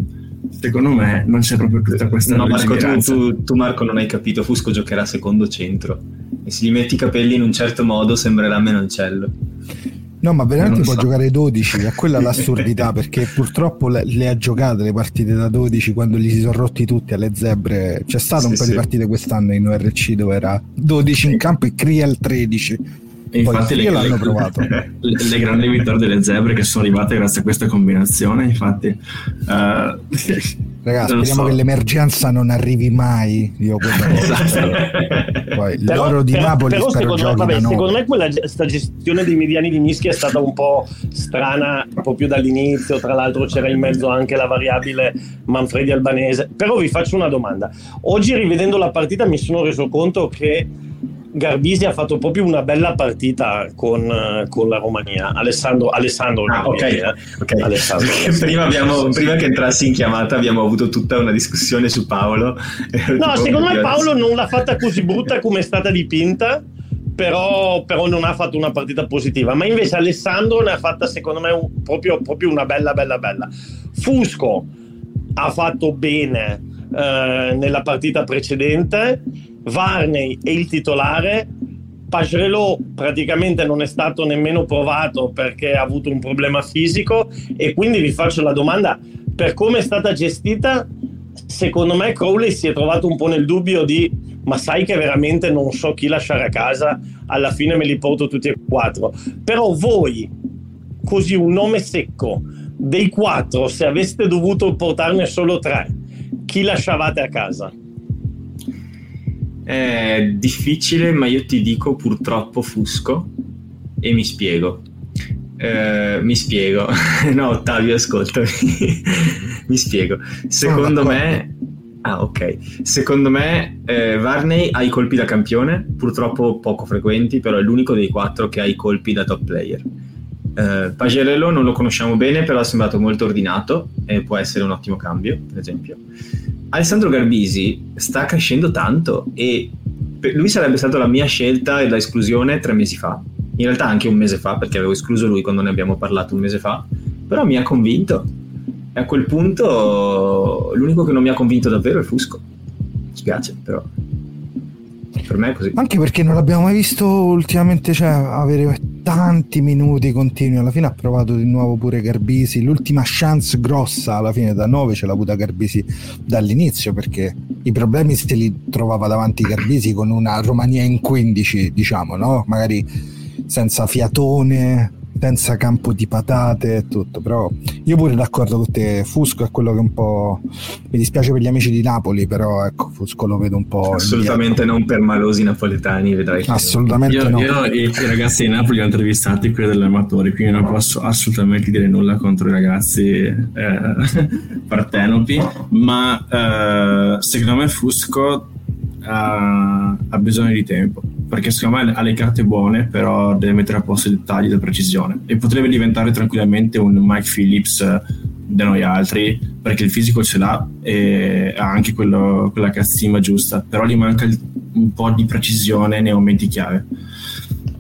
secondo me non c'è proprio tutta questa no Marco tu, tu, tu, Marco non hai capito Fusco giocherà secondo centro e se gli metti i capelli in un certo modo sembrerà menoncello No, ma veramente può so. giocare 12, è quella l'assurdità, perché purtroppo le, le, ha giocate le partite da 12 quando gli si sono rotti tutti alle zebre. C'è stato sì, un po' sì. di partite quest'anno in URC dove era 12 in campo e Kriel 13. E infatti le, l'hanno le, provato. Le, le, grandi vittorie delle zebre che sono arrivate grazie a questa combinazione, infatti... Uh, Ragazzi, speriamo so. che l'emergenza non arrivi mai. Io esatto. Poi però, l'oro di però, Napoli però secondo, me, vabbè, secondo me quella sta gestione dei mediani di mischia è stata un po' strana proprio dall'inizio. Tra l'altro c'era in mezzo anche la variabile Manfredi Albanese. Però vi faccio una domanda. Oggi rivedendo la partita mi sono reso conto che Garbisi ha fatto proprio una bella partita con, con la Romania. Alessandro, Alessandro, ah, okay. Eh. Okay. Alessandro, prima, abbiamo, prima, che entrassi in chiamata abbiamo avuto tutta una discussione su Paolo. No, secondo me Paolo non l'ha fatta così brutta come è stata dipinta. Però, però, non ha fatto una partita positiva. Ma invece Alessandro ne ha fatta, secondo me, un, proprio, proprio, una bella, bella, bella. Fusco ha fatto bene eh, nella partita precedente Varney è il titolare, Pagerello praticamente non è stato nemmeno provato perché ha avuto un problema fisico e quindi vi faccio la domanda, per come è stata gestita, secondo me Crowley si è trovato un po' nel dubbio di ma sai che veramente non so chi lasciare a casa, alla fine me li porto tutti e quattro. Però voi così un nome secco, dei quattro, se aveste dovuto portarne solo tre, chi lasciavate a casa? È difficile, ma io ti dico purtroppo Fusco e mi spiego. Eh, mi spiego. no, Ottavio, ascoltami. mi spiego. Secondo me... Ah, ok. Secondo me eh, Varney ha i colpi da campione, purtroppo poco frequenti, però è l'unico dei quattro che ha i colpi da top player. Eh, Pagerello non lo conosciamo bene, però è sembrato molto ordinato e può essere un ottimo cambio, per esempio. Alessandro Garbisi sta crescendo tanto e lui sarebbe stata la mia scelta e la esclusione tre mesi fa. In realtà anche un mese fa, perché avevo escluso lui quando ne abbiamo parlato un mese fa, però mi ha convinto. E a quel punto l'unico che non mi ha convinto davvero è Fusco. Mi spiace, però per me è così. Anche perché non l'abbiamo mai visto ultimamente cioè, avere tanti minuti continui. Alla fine ha provato di nuovo pure Garbisi. L'ultima chance grossa alla fine da 9 ce l'ha avuta Garbisi dall'inizio perché i problemi se li trovava davanti Garbisi con una Romania in 15, diciamo, no? Magari senza fiatone, senza campo di patate e tutto, però io pure d'accordo con te, Fusco è quello che un po' mi dispiace per gli amici di Napoli, però ecco, Fusco lo vedo un po' assolutamente non per malosi napoletani, vedrai. Assolutamente io, no. Io i, i ragazzi di Napoli li ho intervistati quelli degli amatori, quindi non posso assolutamente dire nulla contro i ragazzi eh, partenopi, ma eh, secondo me Fusco ha, ha bisogno di tempo perché secondo me ha le carte buone, però deve mettere a posto i dettagli della precisione e potrebbe diventare tranquillamente un Mike Phillips eh, da noi altri, perché il fisico ce l'ha e ha anche quello, quella cazzima giusta, però gli manca un po' di precisione nei momenti chiave.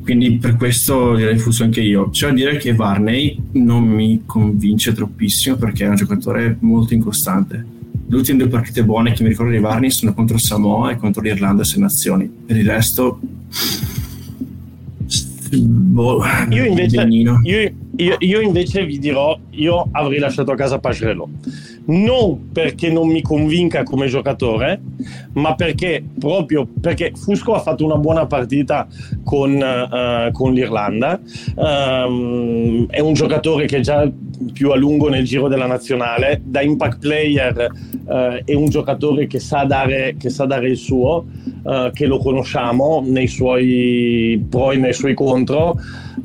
Quindi per questo direi fuso anche io. C'è da dire che Varney non mi convince troppissimo perché è un giocatore molto incostante le ultime due partite buone che mi ricordo di Varney sono contro Samoa e contro l'Irlanda e 6 nazioni per il resto boh, io, invece, io, io, io, invece vi dirò io avrei lasciato a casa Pagerello non perché non mi convinca come giocatore ma perché proprio perché Fusco ha fatto una buona partita con, uh, con l'Irlanda um, è un giocatore che già più a lungo nel giro della nazionale. Da impact player eh, è un giocatore che sa dare, che sa dare il suo, eh, che lo conosciamo nei suoi pro e nei suoi contro.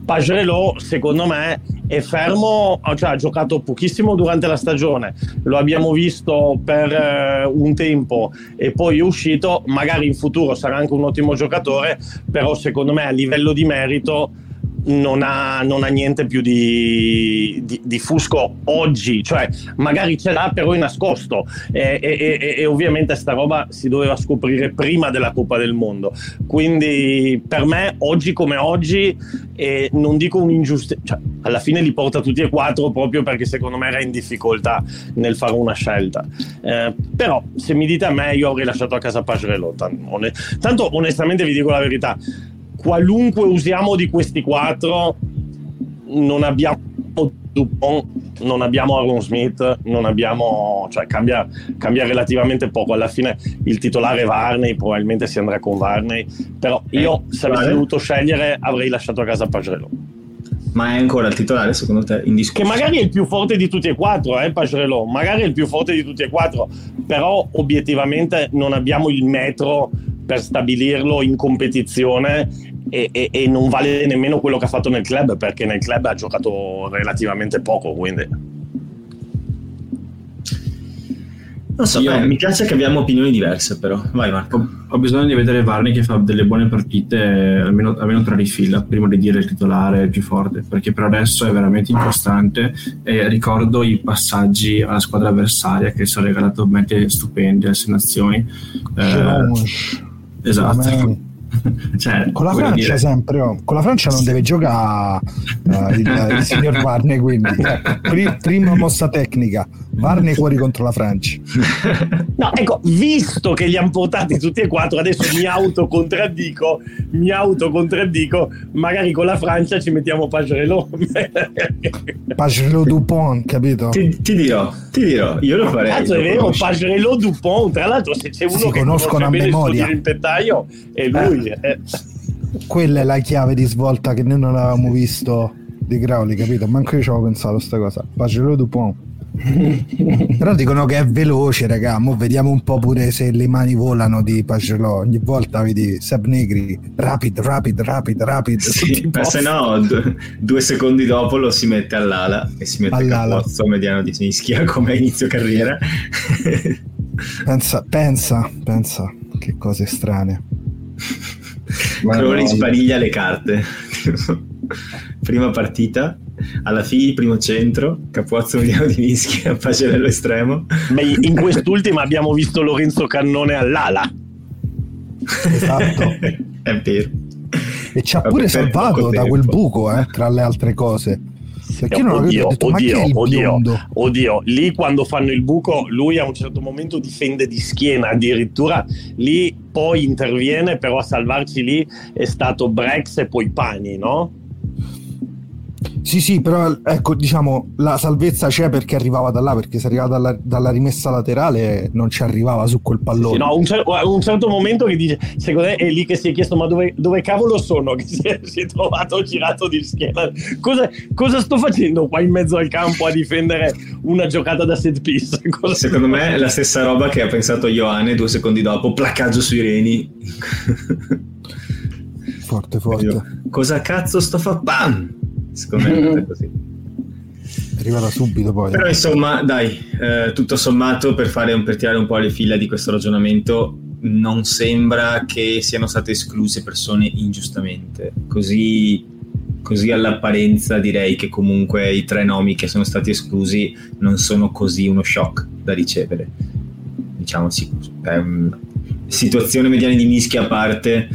Pagerello, secondo me, è fermo, cioè ha giocato pochissimo durante la stagione, lo abbiamo visto per eh, un tempo e poi è uscito, magari in futuro sarà anche un ottimo giocatore, però secondo me a livello di merito non ha, non ha niente più di, di, di, Fusco oggi, cioè magari ce l'ha però in nascosto e, e, e, e, ovviamente sta roba si doveva scoprire prima della Coppa del Mondo. Quindi per me oggi come oggi eh, non dico un'ingiustizia, cioè, alla fine li porta tutti e quattro proprio perché secondo me era in difficoltà nel fare una scelta. Eh, però se mi dite a me io avrei lasciato a casa Pagerello, tanto onestamente vi dico la verità qualunque usiamo di questi quattro, non abbiamo Dupont, non abbiamo Aaron Smith, non abbiamo, cioè cambia, cambia, relativamente poco. Alla fine il titolare Varney, probabilmente si andrà con Varney, però io eh, se avessi vale. dovuto scegliere avrei lasciato a casa Pagerello. Ma è ancora il titolare secondo te in discussione? Che magari è il più forte di tutti e quattro, eh, Pagerello, magari è il più forte di tutti e quattro, però obiettivamente non abbiamo il metro per stabilirlo in competizione e, e, e, non vale nemmeno quello che ha fatto nel club perché nel club ha giocato relativamente poco quindi. Non so, Io, eh, mi piace che abbiamo opinioni diverse però. Vai Marco. Ho, ho bisogno di vedere Varney che fa delle buone partite almeno, almeno tre di fila prima di dire il titolare più forte perché per adesso è veramente incostante e ricordo i passaggi alla squadra avversaria che sono regalato mete stupendi alle nazioni eh, esatto. Cioè, con la Francia dire... sempre, oh. con la Francia non deve giocare uh, il, il, signor Varney, quindi. Pri- prima mossa tecnica, Varney fuori contro la Francia. No, ecco, visto che li hanno portati tutti e quattro, adesso mi autocontraddico, mi autocontraddico, magari con la Francia ci mettiamo Pagerello. Pagerello Dupont, capito? Ti, ti, dirò, ti dirò, io lo farei. Cazzo, è vero, Pagerello Dupont, tra l'altro se c'è uno si che conoscono a memoria il pettaio è lui. Eh. Eh. Quella è la chiave di svolta che noi non avevamo visto di Crowley, capito? Manco io ci avevo pensato a sta cosa. Pagelo Dupont. Però dicono che è veloce, raga. Mo vediamo un po' pure se le mani volano di Pagelò. Ogni volta vedi Seb Negri, rapid, rapid, rapid, rapid. Sì, se no, d- due secondi dopo lo si mette all'ala e si mette All'ala. Capozzo mediano di Nischia come inizio carriera. Pensa, pensa, pensa, che cose strane. Crowley spariglia le carte. Prima partita, alla fine primo centro, Capozzo mediano di Nischia, Pagelello estremo. Beh, in quest'ultima abbiamo visto Lorenzo Cannone all'ala. Esatto. è vero. E ci ha Vabbè, pure salvato da quel buco, eh, tra le altre cose. Perché non oddio, detto, oddio, oddio, oddio, lì quando fanno il buco, lui a un certo momento difende di schiena, addirittura lì poi interviene, però a salvarci lì è stato Brex e poi Pani, no? Sì, sì, però ecco, diciamo, la salvezza c'è perché arrivava da là, perché se arrivava dalla, dalla rimessa laterale non ci arrivava su quel pallone. Sì, no, a un, cer- un certo momento che dice, secondo me è lì che si è chiesto ma dove, dove cavolo sono? Che si è, si è trovato girato di schiena. Cosa, cosa sto facendo qua in mezzo al campo a difendere una giocata da set piece? Cosa- Secondo me è la stessa roba che ha pensato Ioane due secondi dopo, placaggio sui reni. Forte, forte. Cosa cazzo sto fa? Bam! Secondo me è così. Arrivata subito poi. Però insomma, dai, eh, tutto sommato per, fare un, per tirare un po' le fila di questo ragionamento, non sembra che siano state escluse persone ingiustamente. Così, così all'apparenza direi che comunque i tre nomi che sono stati esclusi non sono così uno shock da ricevere. Diciamoci, è una situazione mediani di mischia a parte.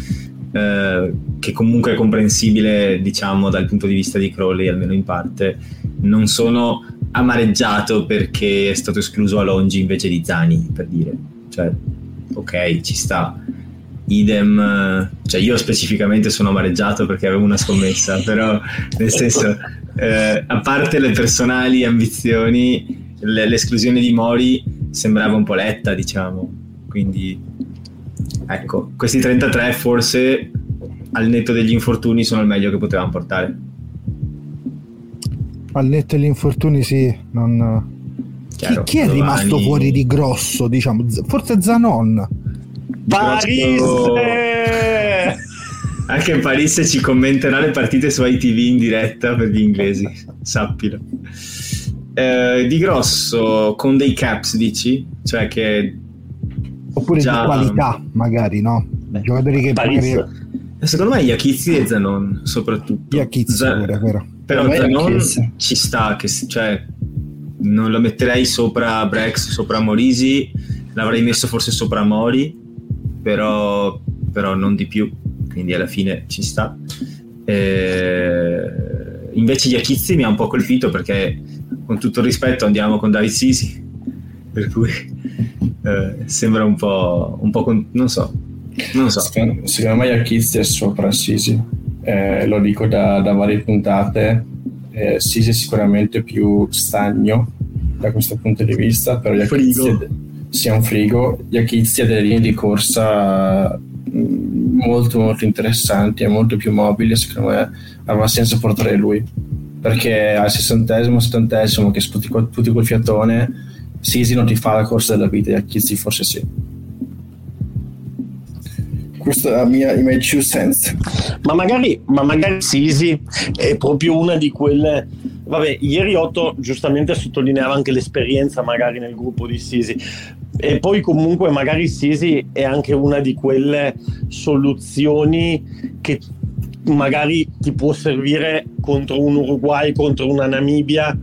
eh, che comunque è comprensibile, diciamo, dal punto di vista di Crowley, almeno in parte, non sono amareggiato perché è stato escluso Alongi invece di Zani, per dire. Cioè, ok, ci sta. Idem, cioè io specificamente sono amareggiato perché avevo una scommessa, però nel senso, eh, a parte le personali ambizioni, le- l'esclusione di Mori sembrava un po' letta, diciamo. Quindi, ecco, questi 33 forse al netto degli infortuni sono il meglio che potevamo portare. Al netto degli infortuni, sì. Non... Chi, Chiaro, chi è Giovanni- rimasto fuori di grosso? Diciamo, forse Zanon. Paris! Anche Paris ci commenterà le partite su ITV in diretta per gli inglesi, sappilo. Eh, di grosso, con dei caps, dici? Cioè che... Oppure Già. di qualità, magari, no? Giocatori che Paris. magari... Secondo me Iachizzi e Zanon, soprattutto. Iachizzi pure, vero? Però Zanon ci sta, che, cioè, non lo metterei sopra Brex, sopra Morisi, l'avrei messo forse sopra Mori, però, però non di più, quindi alla fine ci sta. Eh, invece Iachizzi mi ha un po' colpito perché con tutto il rispetto andiamo con David Sisi, per cui eh, sembra un po', un po' con- non so, non so. Secondo, secondo me Iachizzi è sopra Sisi, Eh, lo dico da, da varie puntate. Eh, Sisi è sicuramente più stagno da questo punto di vista, però è- sì, è un frigo. Iachizzi ha delle linee di corsa mm, molto molto interessanti e molto più mobili. Secondo me aveva senso portare lui perché al sessantesimo, settantesimo che sputi, col fiatone, Sisi non ti fa la corsa della vita, Iachizzi forse sì. Questa è la mia i miei two cents. Ma magari, ma magari Sisi è proprio una di quelle. Vabbè, ieri Otto giustamente sottolineava anche l'esperienza magari nel gruppo di Sisi. E poi comunque magari Sisi è anche una di quelle soluzioni che magari ti può servire contro un Uruguay, contro una Namibia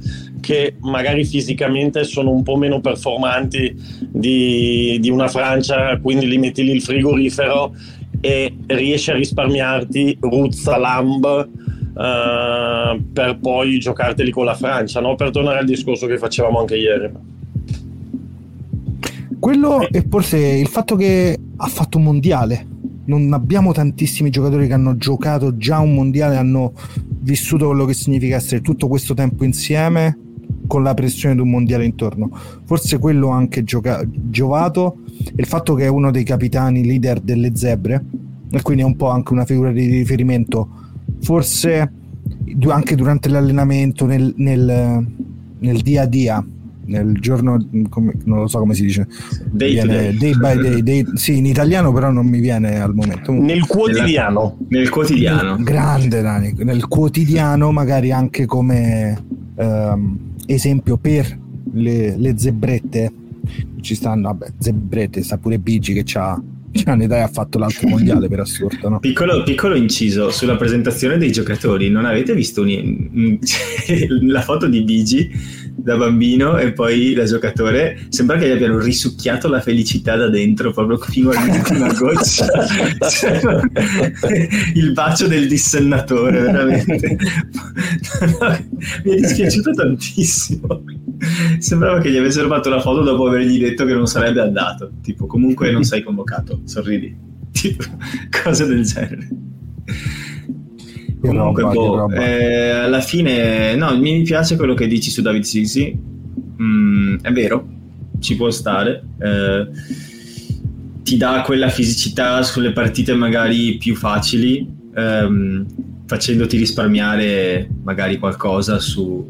che magari fisicamente sono un po' meno performanti di, di una Francia, quindi li metti lì il frigorifero e riesci a risparmiarti Ruzza, Lamb eh, per poi giocarteli con la Francia, no? per tornare al discorso che facevamo anche ieri. Quello e forse il fatto che ha fatto un mondiale. Non abbiamo tantissimi giocatori che hanno giocato già un mondiale, hanno vissuto quello che significa essere tutto questo tempo insieme con la pressione di un mondiale intorno. Forse quello ha anche gioca- giovato e il fatto che è uno dei capitani leader delle zebre e quindi è un po' anche una figura di riferimento. Forse anche durante l'allenamento, nel, nel, nel dia a dia, nel giorno, come- non lo so come si dice, Day Viene- day. day by day, day- sì, in italiano però non mi viene al momento. Nel quotidiano. Nel quotidiano. Grande Dani, nel quotidiano magari anche come ehm, esempio per le, le zebrette ci stanno, vabbè, zebrette, sta pure Bigi che c'ha, un'età e ha fatto l'altro mondiale per assurdo, no? Piccolo, piccolo inciso sulla presentazione dei giocatori, non avete visto un- la foto di Bigi da bambino e poi da giocatore? Sembra che gli abbiano risucchiato la felicità da dentro proprio fino all'ultima goccia. Cioè, il bacio del dissennatore, veramente. Mi è dispiaciuto tantissimo. Sembrava che gli avessero fatto la foto dopo avergli detto che non sarebbe andato. Tipo, comunque non sei convocato, sorridi. Tipo, cose del genere. Comunque, boh, eh, alla fine, no, mi piace quello che dici su David Sisi. Mm, è vero, ci può stare. eh, ti dà quella fisicità sulle partite magari più facili, ehm, facendoti risparmiare magari qualcosa su,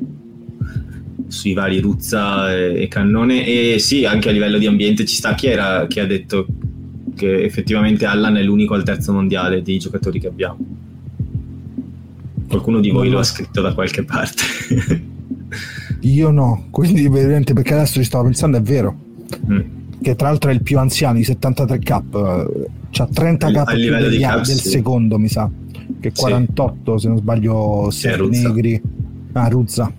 sui vari Ruzza e, e Cannone. E sì, anche a livello di ambiente ci sta. Chi era che ha detto che effettivamente Allan è l'unico al terzo mondiale dei giocatori che abbiamo? Qualcuno di voi lo ha scritto da qualche parte. Io no, quindi veramente perché adesso ci stavo pensando è vero, Mm. che tra l'altro è il più anziano, i 73 cap, eh, c'ha 30 A- cap a più livello degli di cap, del sì. secondo mi sa, che Sì. 48 se non sbaglio, Ser. Negri, ah Ruzza,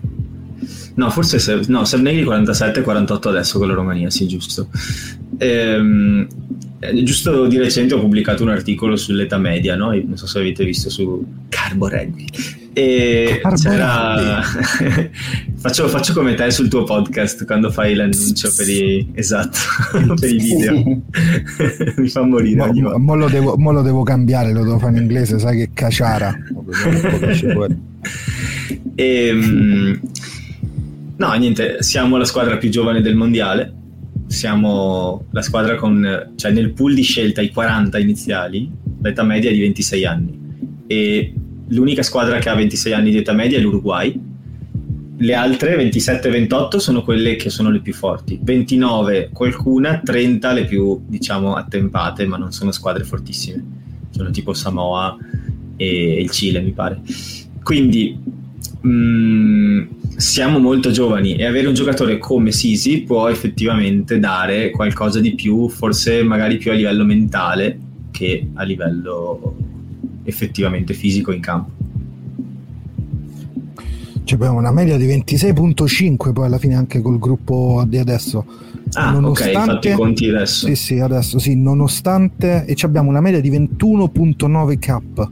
No, forse se, no, Savneghi 47 48 adesso con la Romania, sì, giusto. Ehm, eh, giusto di recente ho pubblicato un articolo sull'età media, no? non so se avete visto su Carbo Rugby. E Carbo c'era... faccio, faccio come te sul tuo podcast quando fai l'annuncio per i, esatto, per i video. Mi fa morire mo, ogni mo- mo lo devo, mo lo devo cambiare, lo devo fare in inglese, sai che caciara. E, mm, no, niente, siamo la squadra più giovane del mondiale. Siamo la squadra con, cioè nel pool di scelta, i 40 iniziali, l'età media è di 26 anni. E l'unica squadra che ha 26 anni di età media è l'Uruguay. Le altre 27 e 28 sono quelle che sono le più forti. 29 qualcuna, 30 le più, diciamo, attempate, ma non sono squadre fortissime. Sono tipo Samoa e il Cile, mi pare. Quindi mm, siamo molto giovani e avere un giocatore come Sisi può effettivamente dare qualcosa di più, forse magari più a livello mentale che a livello effettivamente fisico in campo. Cioè, abbiamo una media di 26.5 poi alla fine anche col gruppo di adesso. Ah, ok, infatti i conti adesso. Sì, sì, adesso sì, nonostante e ci abbiamo una media di 21.9 cap.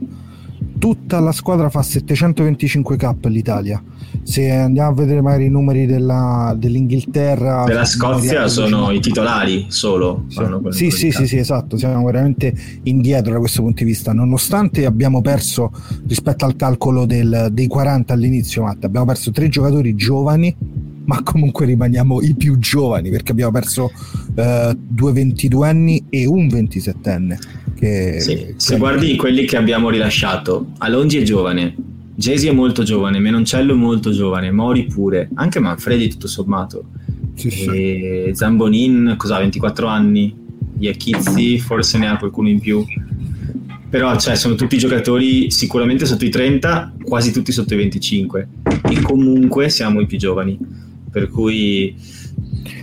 Tutta la squadra fa 725 cap l'Italia. Se andiamo a vedere magari i numeri della- dell'Inghilterra, Della Scozia sono 12. i titolari solo. Sì, sì, sì, cap. sì, esatto, siamo veramente indietro da questo punto di vista, nonostante abbiamo perso rispetto al calcolo del- dei 40 all'inizio, Matt, abbiamo perso tre giocatori giovani, ma comunque rimaniamo i più giovani perché abbiamo perso eh, due 22 anni e un 27enne. Che, Sì, che- se guardi quelli che abbiamo rilasciato, Alongi è giovane, Gesi è molto giovane, Menoncello è molto giovane, Mori pure, anche Manfredi tutto sommato. sì, sì. Zambonin, cosa ha, 24 anni? Iachizzi forse ne ha qualcuno in più. Però cioè, sono tutti giocatori sicuramente sotto i 30, quasi tutti sotto i 25. E comunque siamo i più giovani. Per cui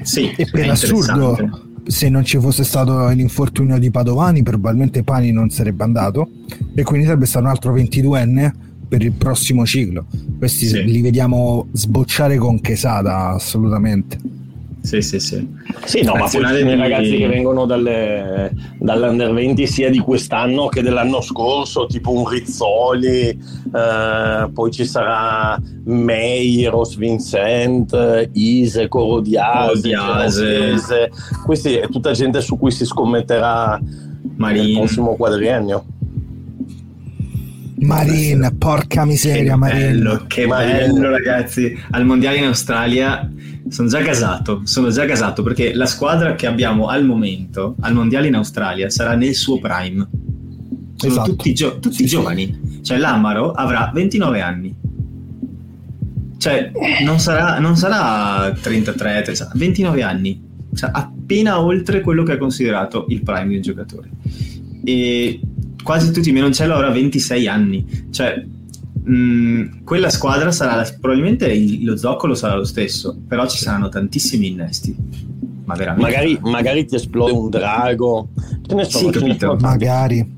sì, E è per assurdo, interessante. Se non ci fosse stato l'infortunio di Padovani, probabilmente Pani non sarebbe andato e quindi sarebbe stato un altro 22enne per il prossimo ciclo. Questi Sì. li vediamo sbocciare con Quesada, assolutamente. Sì, sì, sì. Sì, no, ma poi Nazionale ci sono i di- ragazzi che vengono dalle, dall'Under 20 sia di quest'anno che dell'anno scorso, tipo un Rizzoli, eh, poi ci sarà Meiros, Vincent, Ise, Corodiase, Corodiase. Questi è tutta gente su cui si scommetterà nel Marin. prossimo quadriennio. Marin, porca miseria, Che Marin. bello, che Marin. bello ragazzi. Al mondiale in Australia sono già gasato, sono già gasato perché la squadra che abbiamo al momento al mondiale in Australia sarà nel suo prime. Sono Esatto. tutti, gio- tutti Sì, sì. giovani. Cioè l'Amaro avrà 29 anni. cioè, non sarà, non sarà 33, 30, 29 anni, cioè appena oltre quello che è considerato il prime del giocatore. E quasi tutti i Menoncello avrà 26 anni, cioè mh, quella squadra sarà probabilmente il, lo zoccolo sarà lo stesso, però ci saranno tantissimi innesti. Ma veramente. Magari, magari ti esplode un drago. Ce ne sono, Sì, ce magari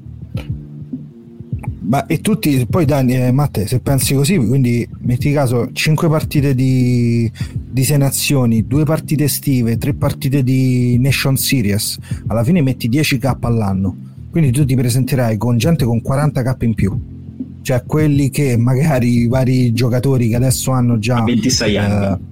ma e tutti poi Dani eh, Matte se pensi così quindi metti caso 5 partite di, di sei nazioni 2 partite estive 3 partite di Nation Series alla fine metti 10k all'anno quindi tu ti presenterai con gente con 40k in più cioè quelli che magari i vari giocatori che adesso hanno già A 26 anni. eh,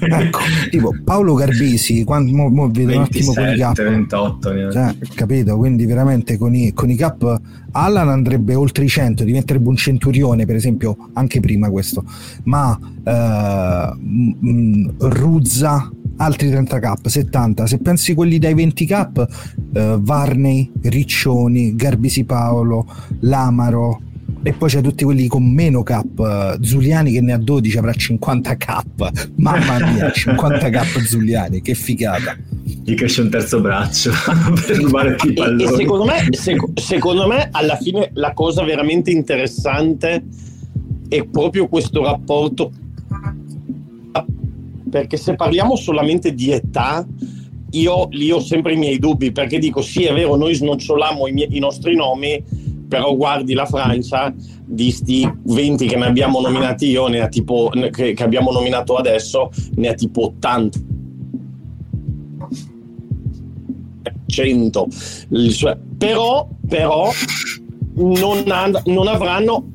ecco tipo Paolo Garbisi quando mo, mo vedo un attimo con i 27, K 28. ne- cioè, capito? Quindi veramente con i, con i cap Allan andrebbe oltre i 100, diventerebbe un centurione, per esempio, anche prima questo. Ma eh, Ruzza altri 30 cap, 70. Se pensi quelli dai 20 cap, eh, Varney, Riccioni, Garbisi Paolo, Lamaro e poi c'è tutti quelli con meno cap, Zuliani che ne ha 12 avrà 50 cap. Mamma mia, 50 cap Zuliani, che figata. Gli cresce un terzo braccio per rubare più E, e palloni. secondo, me, sec- secondo me, alla fine, la cosa veramente interessante è proprio questo rapporto. Perché se parliamo solamente di età, io lì ho sempre i miei dubbi, perché dico sì, è vero, noi snoccioliamo i, mie- i nostri nomi, però guardi la Francia, di sti 20 che ne abbiamo nominati io, ne ha tipo, che, che abbiamo nominato adesso, ne ha tipo 80. 100 Il suo- però, però non, han- non avranno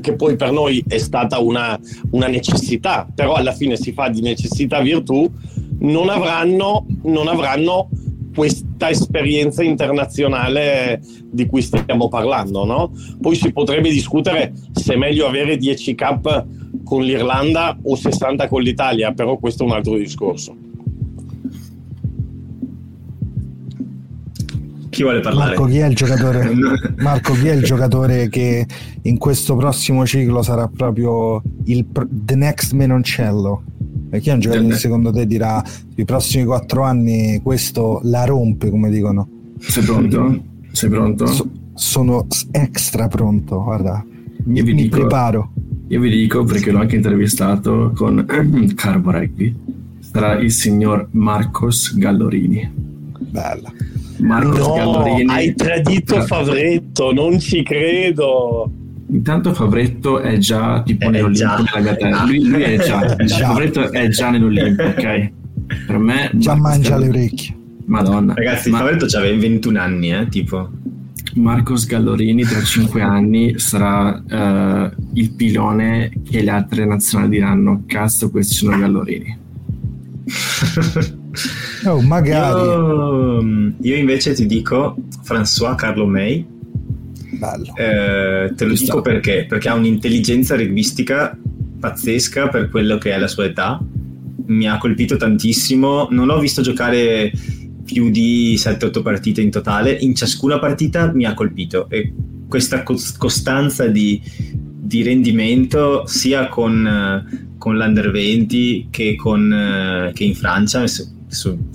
che poi per noi è stata una, una necessità però alla fine si fa di necessità virtù non avranno, non avranno questa esperienza internazionale di cui stiamo parlando no? poi si potrebbe discutere se è meglio avere 10 cap con l'Irlanda o 60 con l'Italia però questo è un altro discorso Chi vuole parlare? Marco, chi è il giocatore? Marco, chi è il giocatore che in questo prossimo ciclo sarà proprio il the next Menoncello? E chi è un giocatore che secondo te dirà i prossimi quattro anni questo la rompe, come dicono? Sei pronto? Sei pronto? So- sono extra pronto, guarda, mi, Io vi mi dico- preparo. Io vi dico perché l'ho anche intervistato con Carbo Rugby. Sarà il signor Marcos Gallorini. Bella. Marcos no Gallorini. hai tradito Favretto non ci credo Intanto Favretto è già tipo È nell'Olimpo già. della Gatella. Lui, lui è già, Già. Favretto è già nell'Olimpo, ok? Per me Già Marcos mangia le Gallo- orecchie. Madonna. Ragazzi, Ma- Favetto c'aveva 21 anni, eh, tipo. Marcos Gallorini tra cinque anni sarà eh, il pilone che le altre nazionali diranno cazzo questi sono Gallorini Oh, magari. Io, io invece ti dico François Carlo May. Bello. Eh, te lo Ci dico perché? Perché ha un'intelligenza rugbistica pazzesca per quello che è la sua età. Mi ha colpito tantissimo. Non l'ho visto giocare più di 7-8 partite in totale. In ciascuna partita mi ha colpito. E questa cos- costanza di, di rendimento, sia con, con l'Under 20 che, con, eh, che in Francia.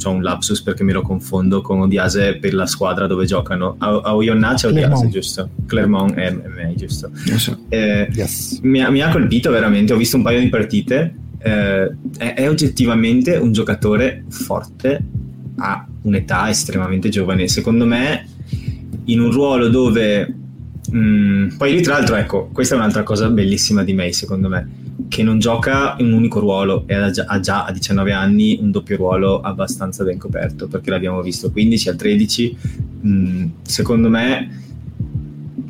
Ho un lapsus perché me lo confondo con Odiase per la squadra dove giocano. A, a Oyonnax c'è Odiase, giusto? Clermont è, me, giusto? So. Eh, Yes. mi, ha, mi ha colpito veramente, ho visto un paio di partite, eh, è, è oggettivamente un giocatore forte a un'età estremamente giovane. Secondo me, in un ruolo dove... mh, poi lì tra l'altro, ecco, questa è un'altra cosa bellissima di May, secondo me, che non gioca in un unico ruolo e ha già, ha già a 19 anni un doppio ruolo abbastanza ben coperto, perché l'abbiamo visto 15 al 13. mh, secondo me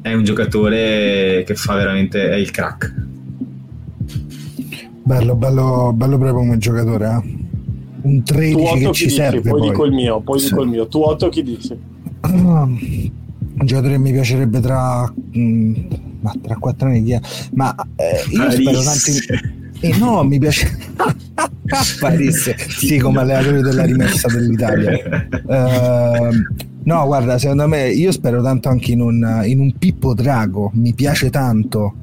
è un giocatore che fa veramente è il crack. Bello, bello, bello proprio come giocatore. eh. Un tu 13 che ci dici serve. poi, Poi, dico il mio poi Sì. dico il mio tu Otto chi dici Ah, un giocatore che mi piacerebbe tra, mm, ma tra 4 anni. è? Ma eh, io spero tanto. in- Eh, no, mi piace. Paris, sì, come allenatore della rimessa dell'Italia. Ehm, no, guarda, secondo me io spero tanto anche in un, in un Pippo Drago. Mi piace tanto.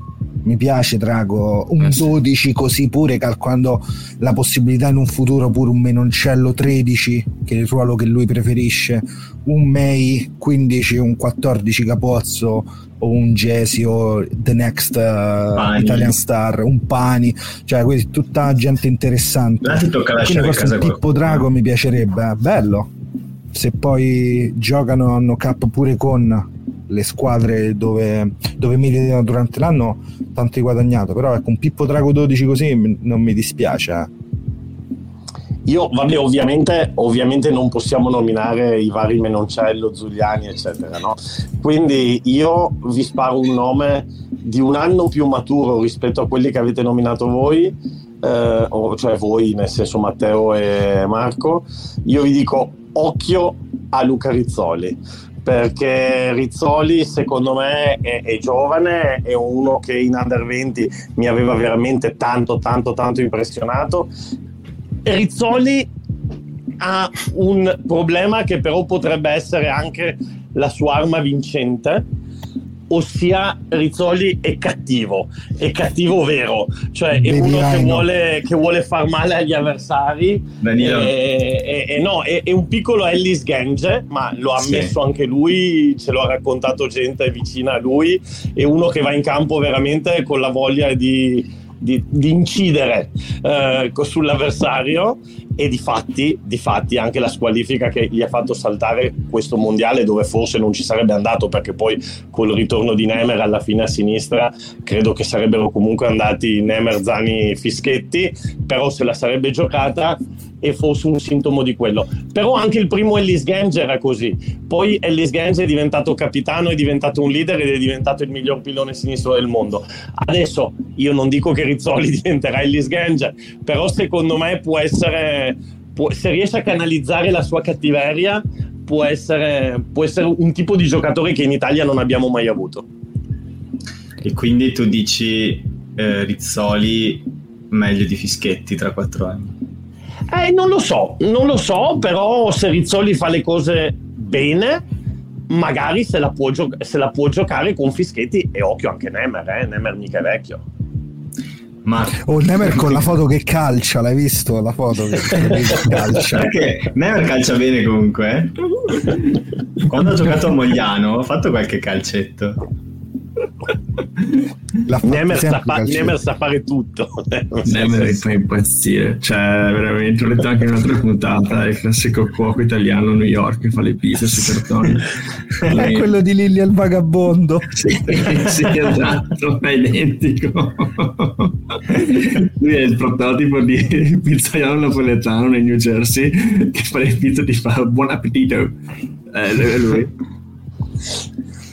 mi piace Drago un Eh sì. 12 così pure calcolando la possibilità in un futuro pure un menoncello 13 che è il ruolo che lui preferisce un May 15 un 14 Capozzo o un Jesi o The Next uh. Italian Star un Pani cioè quindi tutta gente interessante Là ti tocca quindi lasciare questo casa un Pippo. Drago mi piacerebbe eh, bello se poi giocano hanno cap pure con le squadre dove, dove militano durante l'anno tanto hai guadagnato però ecco un Pippo Drago 12 così non mi dispiace eh. Io, vabbè, ovviamente, ovviamente non possiamo nominare i vari Menoncello, Giuliani, eccetera, no? Quindi io vi sparo un nome di un anno più maturo rispetto a quelli che avete nominato voi, eh, cioè voi, nel senso Matteo e Marco. Io vi dico occhio a Luca Rizzoli. Perché Rizzoli, secondo me, è, è giovane, è uno che in under 20 mi aveva veramente tanto, tanto, tanto impressionato. Rizzoli ha un problema che però potrebbe essere anche la sua arma vincente, ossia Rizzoli è cattivo, è cattivo vero, cioè è Baby uno che vuole, che vuole far male agli avversari. E, e- e no, è, è un piccolo Ellis Gange, ma lo ha Sì. ammesso anche lui, ce lo ha raccontato gente vicina a lui, è uno che va in campo veramente con la voglia di, di- di incidere eh, sull'avversario e di fatti, di fatti anche la squalifica che gli ha fatto saltare questo mondiale dove forse non ci sarebbe andato perché poi col ritorno di Nemer alla fine a sinistra credo che sarebbero comunque andati Nemer, Zani, Fischetti però se la sarebbe giocata e fosse un sintomo di quello. Però anche il primo Ellis Gange era così. Poi Ellis Gange è diventato capitano è diventato un leader ed è diventato il miglior pilone sinistro del mondo. Adesso io non dico che Rizzoli diventerà Ellis Gange però secondo me può essere può- se riesce a canalizzare la sua cattiveria può essere, può essere un tipo di giocatore che in Italia non abbiamo mai avuto. E quindi tu dici eh, Rizzoli meglio di Fischetti tra quattro anni. Eh, non lo so, non lo so, però se Rizzoli fa le cose bene, magari se la può, gio- se la può giocare con Fischetti e occhio anche Nemer, eh? Nemer mica è vecchio. Ma o Nemer con la foto che calcia l'hai visto la foto che, che calcia perché Never calcia bene comunque. eh? Quando ha giocato a Mogliano ha fatto qualche calcetto. Nemer sa, fa-. Nemer sa fare tutto. Nemer mi fa impazzire, cioè veramente, ho letto anche in un'altra puntata, il classico cuoco italiano a New York che fa le pizze sui cartoni. è quello di Lilli al vagabondo Sì, sì, esatto, è identico. Lui è il prototipo di pizzaiolo napoletano nel New Jersey che fa le pizze e ti fa buon appetito. Eh, è lui.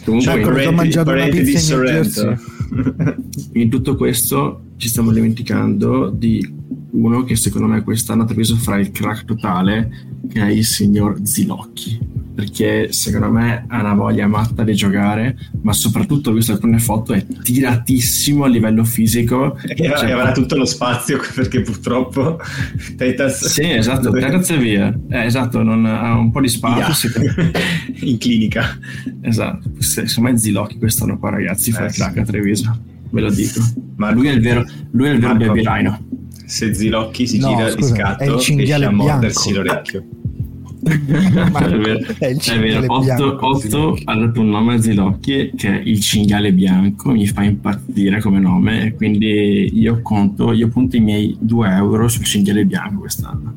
Comunque, Cioè, in- una Parente di Sorrento. in tutto questo ci stiamo dimenticando di uno che secondo me quest'anno ha preso fra il crack totale che è il signor Zilocchi perché secondo me ha una voglia matta di giocare ma soprattutto ho visto alcune foto è tiratissimo a livello fisico E, Cioè, avrà tutto lo spazio perché purtroppo Teitas sì esatto terza via eh, esatto non ha un po' di spazio sì, in clinica. esatto Se- secondo me Zilocchi quest'anno qua ragazzi fa Eh, il sì. crack a Treviso ve lo dico Ma lui è il vero lui è il vero Marco. baby rhino Se Zilocchi si No, gira scusa, di è scatto il riesce a mordersi bianco. l'orecchio. È vero, è il è cinghiale vero. Otto, Otto ha dato un nome a Zilocchi che è il cinghiale bianco, mi fa impazzire come nome e quindi io conto, io punto i miei 2 euro sul cinghiale bianco quest'anno.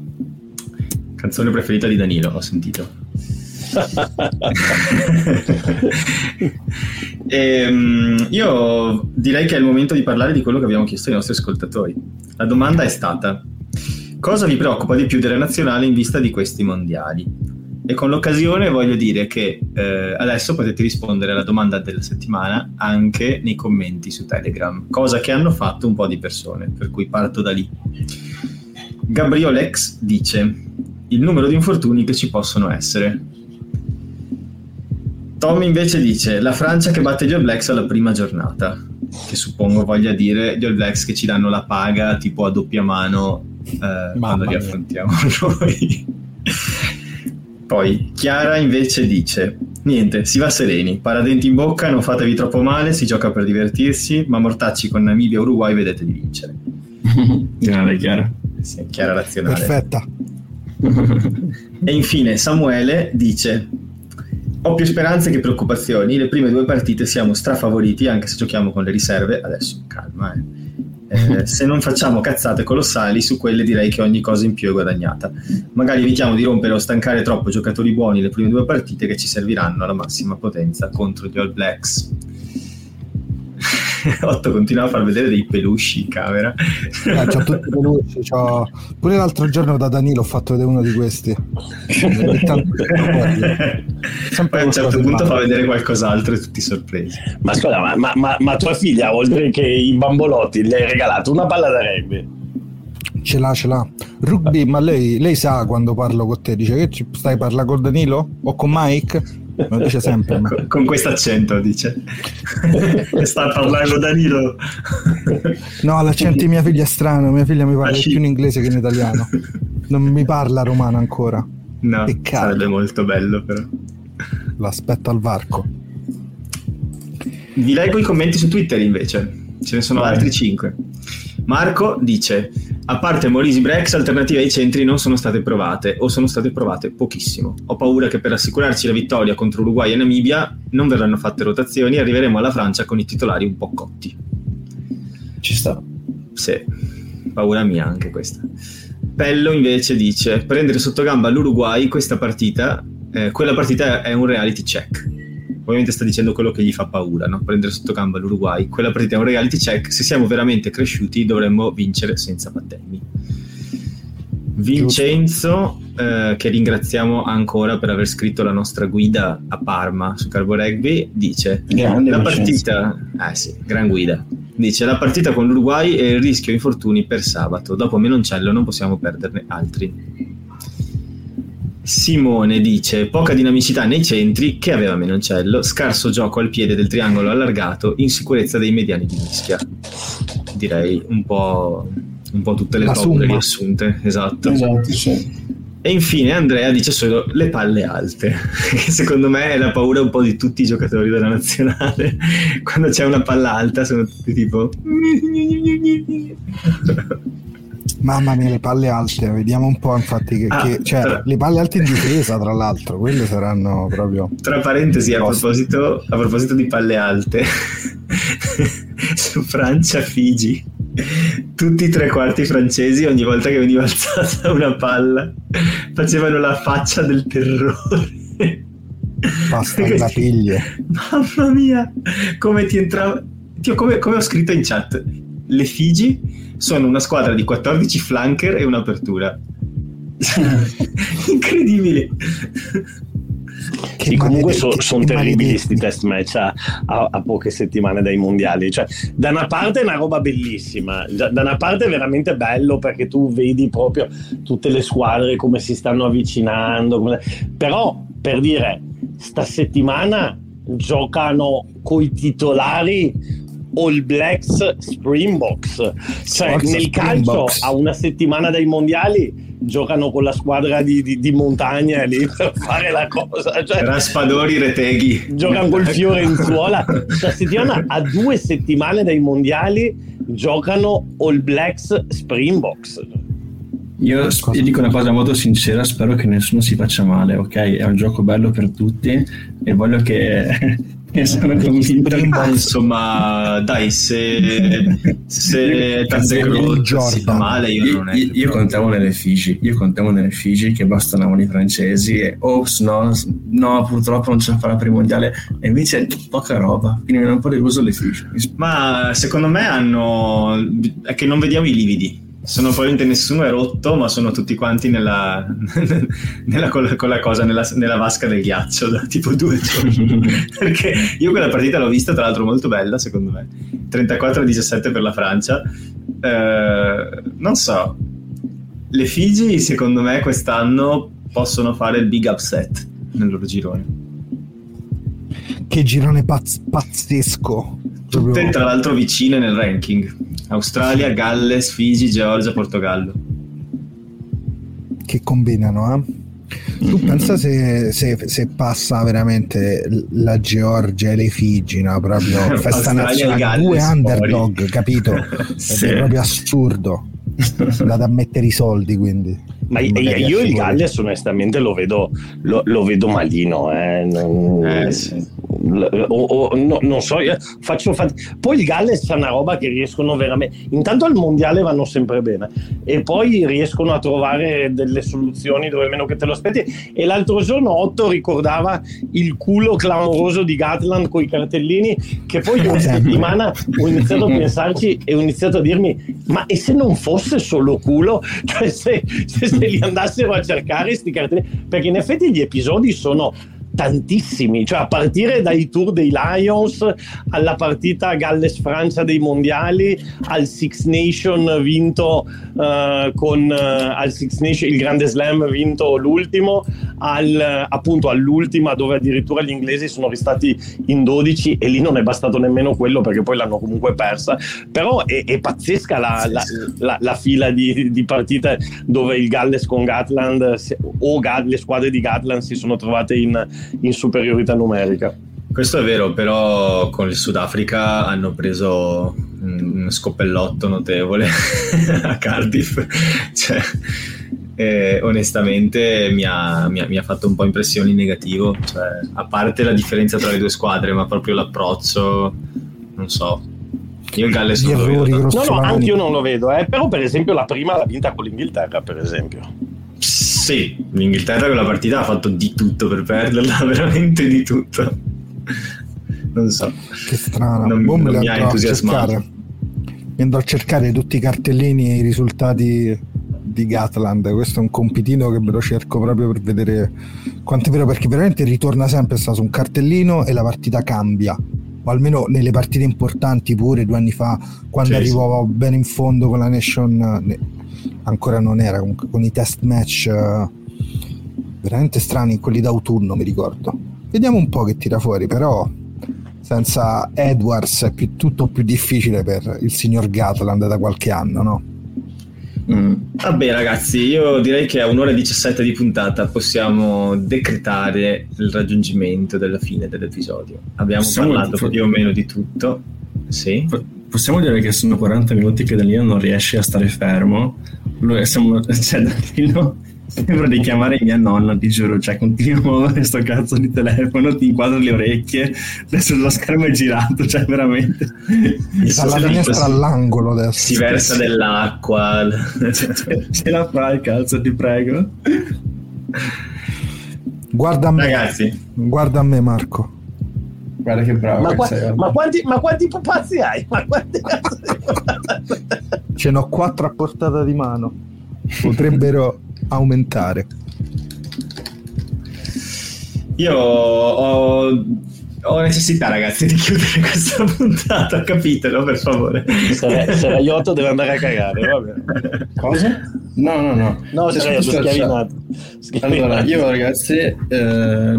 Canzone preferita di Danilo, ho sentito. Ehm, io direi che è il momento di parlare di quello che abbiamo chiesto ai nostri ascoltatori. La domanda è stata: cosa vi preoccupa di più della nazionale in vista di questi mondiali? E con l'occasione voglio dire che eh, adesso potete rispondere alla domanda della settimana anche nei commenti su Telegram, cosa che hanno fatto un po' di persone, per cui parto da lì. Gabriolex dice il numero di infortuni che ci possono essere. Tom invece dice la Francia che batte gli All Blacks alla prima giornata, che suppongo voglia dire gli All Blacks che ci danno la paga tipo a doppia mano eh, quando li affrontiamo noi. Poi Chiara invece dice Niente, si va sereni, paradenti in bocca, non fatevi troppo male, si gioca per divertirsi, ma mortacci con Namibia e Uruguay vedete di vincere. Chiaro, chiaro. Sì, chiara razionale. Perfetta. E infine Samuele dice: Ho più speranze che preoccupazioni. Le prime due partite siamo strafavoriti, anche se giochiamo con le riserve. Adesso calma, eh. Eh, se non facciamo cazzate colossali, su quelle direi che ogni cosa in più è guadagnata. Magari evitiamo di rompere o stancare troppo giocatori buoni le prime due partite che ci serviranno alla massima potenza contro gli All Blacks. Otto continua a far vedere dei peluche in camera. Eh, c'ho tutti i pelucci, c'ho- Pure l'altro giorno da Danilo ho fatto vedere uno di questi. Tanto- Sempre Poi a un certo punto fa vedere qualcos'altro e tutti sorpresi. Ma scusa, ma, ma- ma- ma tua figlia, oltre che i bambolotti, le hai regalato una palla da rugby? Ce l'ha, ce l'ha. Rugby, ma lei, lei sa quando parlo con te, dice che ci stai parlando con Danilo o con Mike? Lo dice sempre. a me. Con, con questo accento dice. Sta parlando Danilo. No, l'accento di mia figlia è strano, mia figlia mi parla Ah, più in inglese che in italiano. Non mi parla romano ancora. No, cazzo. sarebbe molto bello però. L'aspetto al varco. Vi leggo i commenti su Twitter invece. Ce ne sono Vai. altri 5. Marco dice: A parte Morisi Brex, alternative ai centri non sono state provate o sono state provate pochissimo. Ho paura che per assicurarci la vittoria contro Uruguay e Namibia non verranno fatte rotazioni e arriveremo alla Francia con i titolari un po' cotti. Ci sta. Sì, paura mia anche questa. Pello invece dice: Prendere sotto gamba l'Uruguay questa partita, eh, quella partita è un reality check. Ovviamente sta dicendo quello che gli fa paura, no? prendere sotto gamba l'Uruguay. Quella partita è un reality check. Se siamo veramente cresciuti, dovremmo vincere senza patemi. Vincenzo, eh, che ringraziamo ancora per aver scritto la nostra guida a Parma su Carbo Rugby, dice: Grande La partita, eh sì, gran guida. Dice la partita con l'Uruguay e il rischio infortuni per sabato. Dopo Menoncello non possiamo perderne altri. Simone dice poca dinamicità nei centri che aveva Menoncello, scarso gioco al piede del triangolo allargato, insicurezza dei mediani di mischia. Direi un po', un po' tutte le La paure riassunte, esatto. Esatto, sì. E infine Andrea dice solo le palle alte, che secondo me è la paura un po' di tutti i giocatori della nazionale. Quando c'è una palla alta sono tutti tipo... Mamma mia, le palle alte, vediamo un po' infatti che, Ah, che- cioè, tra- le palle alte in difesa, tra l'altro, quelle saranno proprio Tra parentesi, a proposito, a proposito di palle alte, su Francia-Figi, tutti i tre quarti francesi, ogni volta che veniva alzata una palla, facevano la faccia del terrore. Basta la piglie. Mamma mia, come ti entrava... Come, come ho scritto in chat, le Figi sono una squadra di 14 flanker e un'apertura. Incredibili. Che Sì, comunque so- sono terribili questi test match a, a- a poche settimane dai mondiali. Cioè, da una parte è una roba bellissima, da da una parte è veramente bello perché tu vedi proprio tutte le squadre come si stanno avvicinando. come- Però, per dire, sta settimana giocano coi titolari All Blacks Springboks. Cioè, Forza nel calcio Springboks. a una settimana dai mondiali giocano con la squadra di, di- di montagna lì per fare la cosa. Cioè, Raspadori, Reteghi. giocano col fiore in suola. Sta settimana, a due settimane dai mondiali, giocano All Blacks Springboks. Io, io dico una cosa molto sincera, spero che nessuno si faccia male, ok? È un gioco bello per tutti e voglio che, Ma insomma, dai, se, se Tante Jordan. male, io non è. Io, io contavo nelle Figi, io contavo nelle Figi che bastonavano i francesi e ops no, no purtroppo non ce la farà per il mondiale e invece poca roba, quindi mi hanno un po' deluso le Figi. Ma secondo me hanno. è che non vediamo i lividi. Sono probabilmente nessuno è rotto, ma sono tutti quanti nella, nella con, la, con la cosa, nella, nella vasca del ghiaccio da tipo due giorni. Perché io quella partita l'ho vista, tra l'altro, molto bella, secondo me. 34-17 per la Francia. Eh, non so, le Figi, secondo me, quest'anno possono fare il big upset nel loro girone. Che girone pazz- pazzesco. Tutte tra l'altro vicine nel ranking. Australia, Galles, Figi, Georgia, Portogallo. Che combinano, eh? Tu pensa se, se, se, passa veramente la Georgia e le Figi, no? proprio festa nazionale, due underdog, fuori. capito? sì. È proprio assurdo. Andate a mettere i soldi quindi. Ma io il Galles onestamente lo vedo, lo, lo vedo malino. Eh. Non, eh, sì. O, o, no, non so, faccio fatica. Poi il Galles è una roba che riescono veramente. Intanto al mondiale vanno sempre bene e poi riescono a trovare delle soluzioni dove meno che te lo aspetti. E l'altro giorno Otto ricordava il culo clamoroso di Gatland con i cartellini che poi una settimana ho iniziato a pensarci e ho iniziato a dirmi ma e se non fosse solo culo? Cioè se, se se li andassero a cercare sti cartelli, perché in effetti gli episodi sono tantissimi, cioè a partire dai tour dei Lions alla partita Galles-Francia dei mondiali, al Six Nation vinto uh, con uh, al Six Nation, il grande slam vinto l'ultimo, al, appunto all'ultima dove addirittura gli inglesi sono restati in 12 e lì non è bastato nemmeno quello perché poi l'hanno comunque persa, però è, è pazzesca la, la, la, la fila di, di, partite dove il Galles con Gatland o le squadre di Gatland si sono trovate in in superiorità numerica. Questo è vero, però con il Sudafrica hanno preso un scoppellotto notevole a Cardiff. Cioè, eh, onestamente mi ha, mi, ha, mi ha, fatto un po' impressione in negativo. Cioè, a parte la differenza tra le due squadre, ma proprio l'approccio, non so. Io il Galles non lo vedo. No, no, anche io non lo vedo. Eh. Però, per esempio, la prima l'ha vinta con l'Inghilterra, per esempio. Sì, l'Inghilterra quella partita ha fatto di tutto per perderla, veramente di tutto. Non so. Che strano. Non, non mi ha entusiasmato. Mi andrò a cercare tutti i cartellini e i risultati di Gatland. Questo è un compitino che me lo cerco proprio per vedere quanto è vero, perché veramente ritorna sempre sta su un cartellino e la partita cambia. O almeno nelle partite importanti pure due anni fa, quando sì, arrivavo sì. bene in fondo con la Nation ancora non era comunque con i test match uh, veramente strani, quelli d'autunno mi ricordo. Vediamo un po' che tira fuori, però senza Edwards è più, tutto più difficile per il signor Gatland da qualche anno, no? Mm. Vabbè ragazzi, io direi che a un'ora e 17 di puntata possiamo decretare il raggiungimento della fine dell'episodio. Abbiamo possiamo parlato più o meno di tutto. Sì. Possiamo dire che sono 40 minuti che Danilo non riesce a stare fermo. Noi siamo, cioè, Danilo sembra di chiamare mia nonna, ti giuro, cioè continuo a questo cazzo di telefono, ti inquadro le orecchie, adesso lo schermo è girato, cioè veramente. Dalla finestra all'angolo adesso. Si versa dell'acqua. Ce la fai, cazzo, ti prego. Guarda a me. Ragazzi. Guarda a me, Marco. Guarda che bravo. Ma, qua, ma, quanti, ma quanti pupazzi hai? Ma quanti Ce n'ho quattro a portata di mano. Potrebbero aumentare. Io ho ho necessità, ragazzi, di chiudere questa puntata, capitelo per favore. Se, se Iotto deve andare a cagare, vabbè. Cosa? No, no, no. No, se schiavinato. Allora, io ragazzi eh,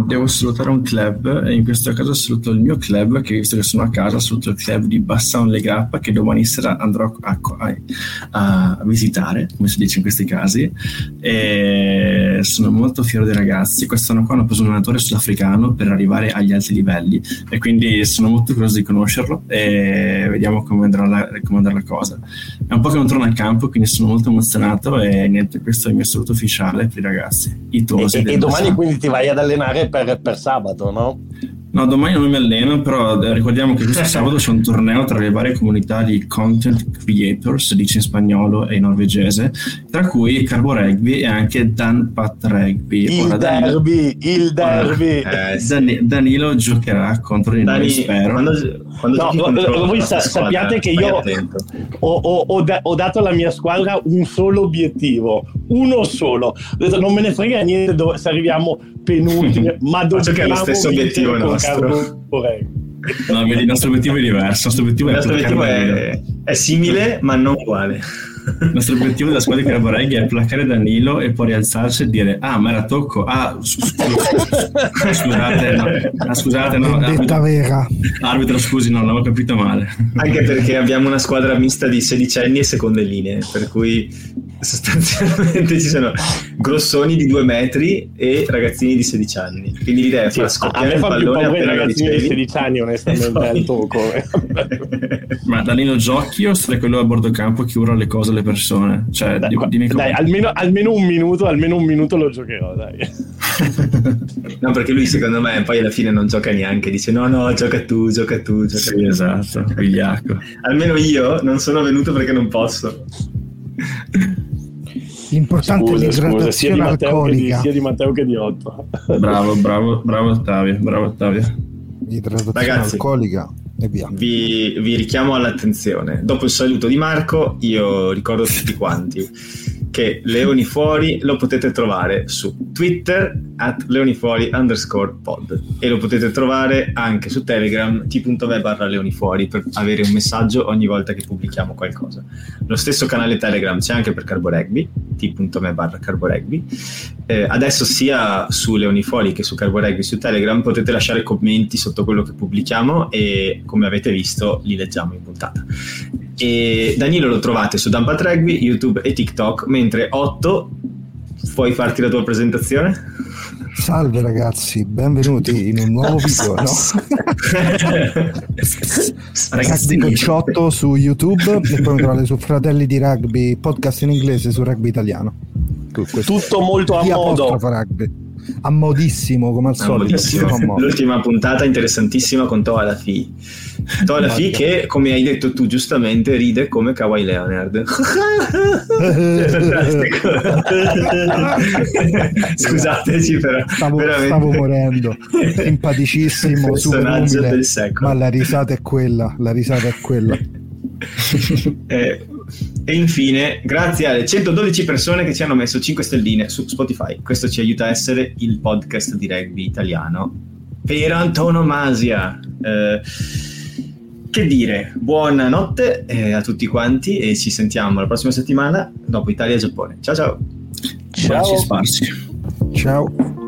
devo salutare un club e in questo caso saluto il mio club, che visto che sono a casa, saluto il club di Bassan Le Grappa che domani sera andrò a, a, a, visitare, come si dice in questi casi. E sono molto fiero dei ragazzi. Quest'anno qua hanno preso un allenatore sudafricano per arrivare agli alti livelli belli e quindi sono molto curioso di conoscerlo e vediamo come andrà la, come andrà la cosa. È un po' che non torno al campo, quindi sono molto emozionato e niente, questo è il mio saluto ufficiale per i ragazzi. I tosi e, e domani quindi ti vai ad allenare per, per sabato, no? No, domani non mi alleno, però eh, ricordiamo che questo sabato c'è un torneo tra le varie comunità di content creators, dice in spagnolo e in norvegese, tra cui Carbo Rugby e anche Dan Pat Rugby. Il Ora, derby, Danilo, il derby. Eh, Dan- Danilo giocherà contro di noi, spero. Quando, quando no, voi sa- sappiate che io ho, ho, ho, da- ho, dato alla mia squadra un solo obiettivo, uno solo. Ho detto non me ne frega niente dove, se arriviamo penultimi, ma dobbiamo che è lo stesso obiettivo nostro. No, vedi, il nostro obiettivo è diverso. Il nostro obiettivo, il nostro obiettivo è, è, simile, ma non uguale. Il nostro obiettivo della squadra di Caraboreghi è placare Danilo e poi rialzarsi e dire: Ah, ma era tocco. Ah, scusate, no. Ah, scusate, no. Arbitro, vera. arbitro, scusi, no, l'avevo capito male. Anche perché abbiamo una squadra mista di sedicenni e seconde linee, per cui sostanzialmente ci sono grossoni di due metri e ragazzini di 16 anni. Quindi l'idea è far a scoppiare me il fa più pallone appena ragazzini di ricevi. 16 anni, onestamente, al tocco. Ma Danilo giochi o sei quello a bordo campo che urla le cose alle persone? Cioè, Dai, di- dimmi dai, almeno, almeno un minuto, almeno un minuto lo giocherò, dai. No, perché lui secondo me poi alla fine non gioca neanche, dice no, no, gioca tu, gioca tu, gioca Sì, tu. esatto, vigliacco. Almeno io non sono venuto perché non posso. L'importante Scusa, è scusa, sia di, Matteo che di, alcolica. sia di Matteo che di Otto. Bravo, bravo, bravo Ottavio, bravo Ottavio. L'idratazione Ragazzi. alcolica e via. Vi, vi richiamo all'attenzione. Dopo il saluto di Marco, io ricordo a tutti quanti che Leoni Fuori lo potete trovare su Twitter at leonifuori underscore pod e lo potete trovare anche su Telegram t.me barra leonifuori per avere un messaggio ogni volta che pubblichiamo qualcosa. Lo stesso canale Telegram c'è anche per Carbo Rugby, t.me barra Carbo Rugby. Eh, adesso sia su Leonifuori che su Carbo Rugby su Telegram potete lasciare commenti sotto quello che pubblichiamo e come avete visto li leggiamo in puntata. E Danilo lo trovate su Dumpat Rugby, YouTube e TikTok, mentre Otto puoi farti la tua presentazione? Salve ragazzi, benvenuti in un nuovo video. No? Rugby Cocciotto su YouTube e poi mi trovate su Fratelli di Rugby, podcast in inglese su rugby italiano. Questo. Tutto molto a modo. rugby. A modissimo, come al solito. L'ultima puntata interessantissima con Toa la Fi. Toa la Fi che, come hai detto tu giustamente, ride come Kawhi Leonard. Scusateci però. Stavo, stavo morendo, simpaticissimo, super Personaggio umile, del secolo. ma la risata è quella, la risata è quella. Eh, e infine, grazie alle 112 persone che ci hanno messo 5 stelline su Spotify. Questo ci aiuta a essere il podcast di rugby italiano per antonomasia. Eh, che dire, buonanotte eh, a tutti quanti e ci sentiamo la prossima settimana dopo Italia e Giappone. Ciao ciao! Sparsi. Ciao.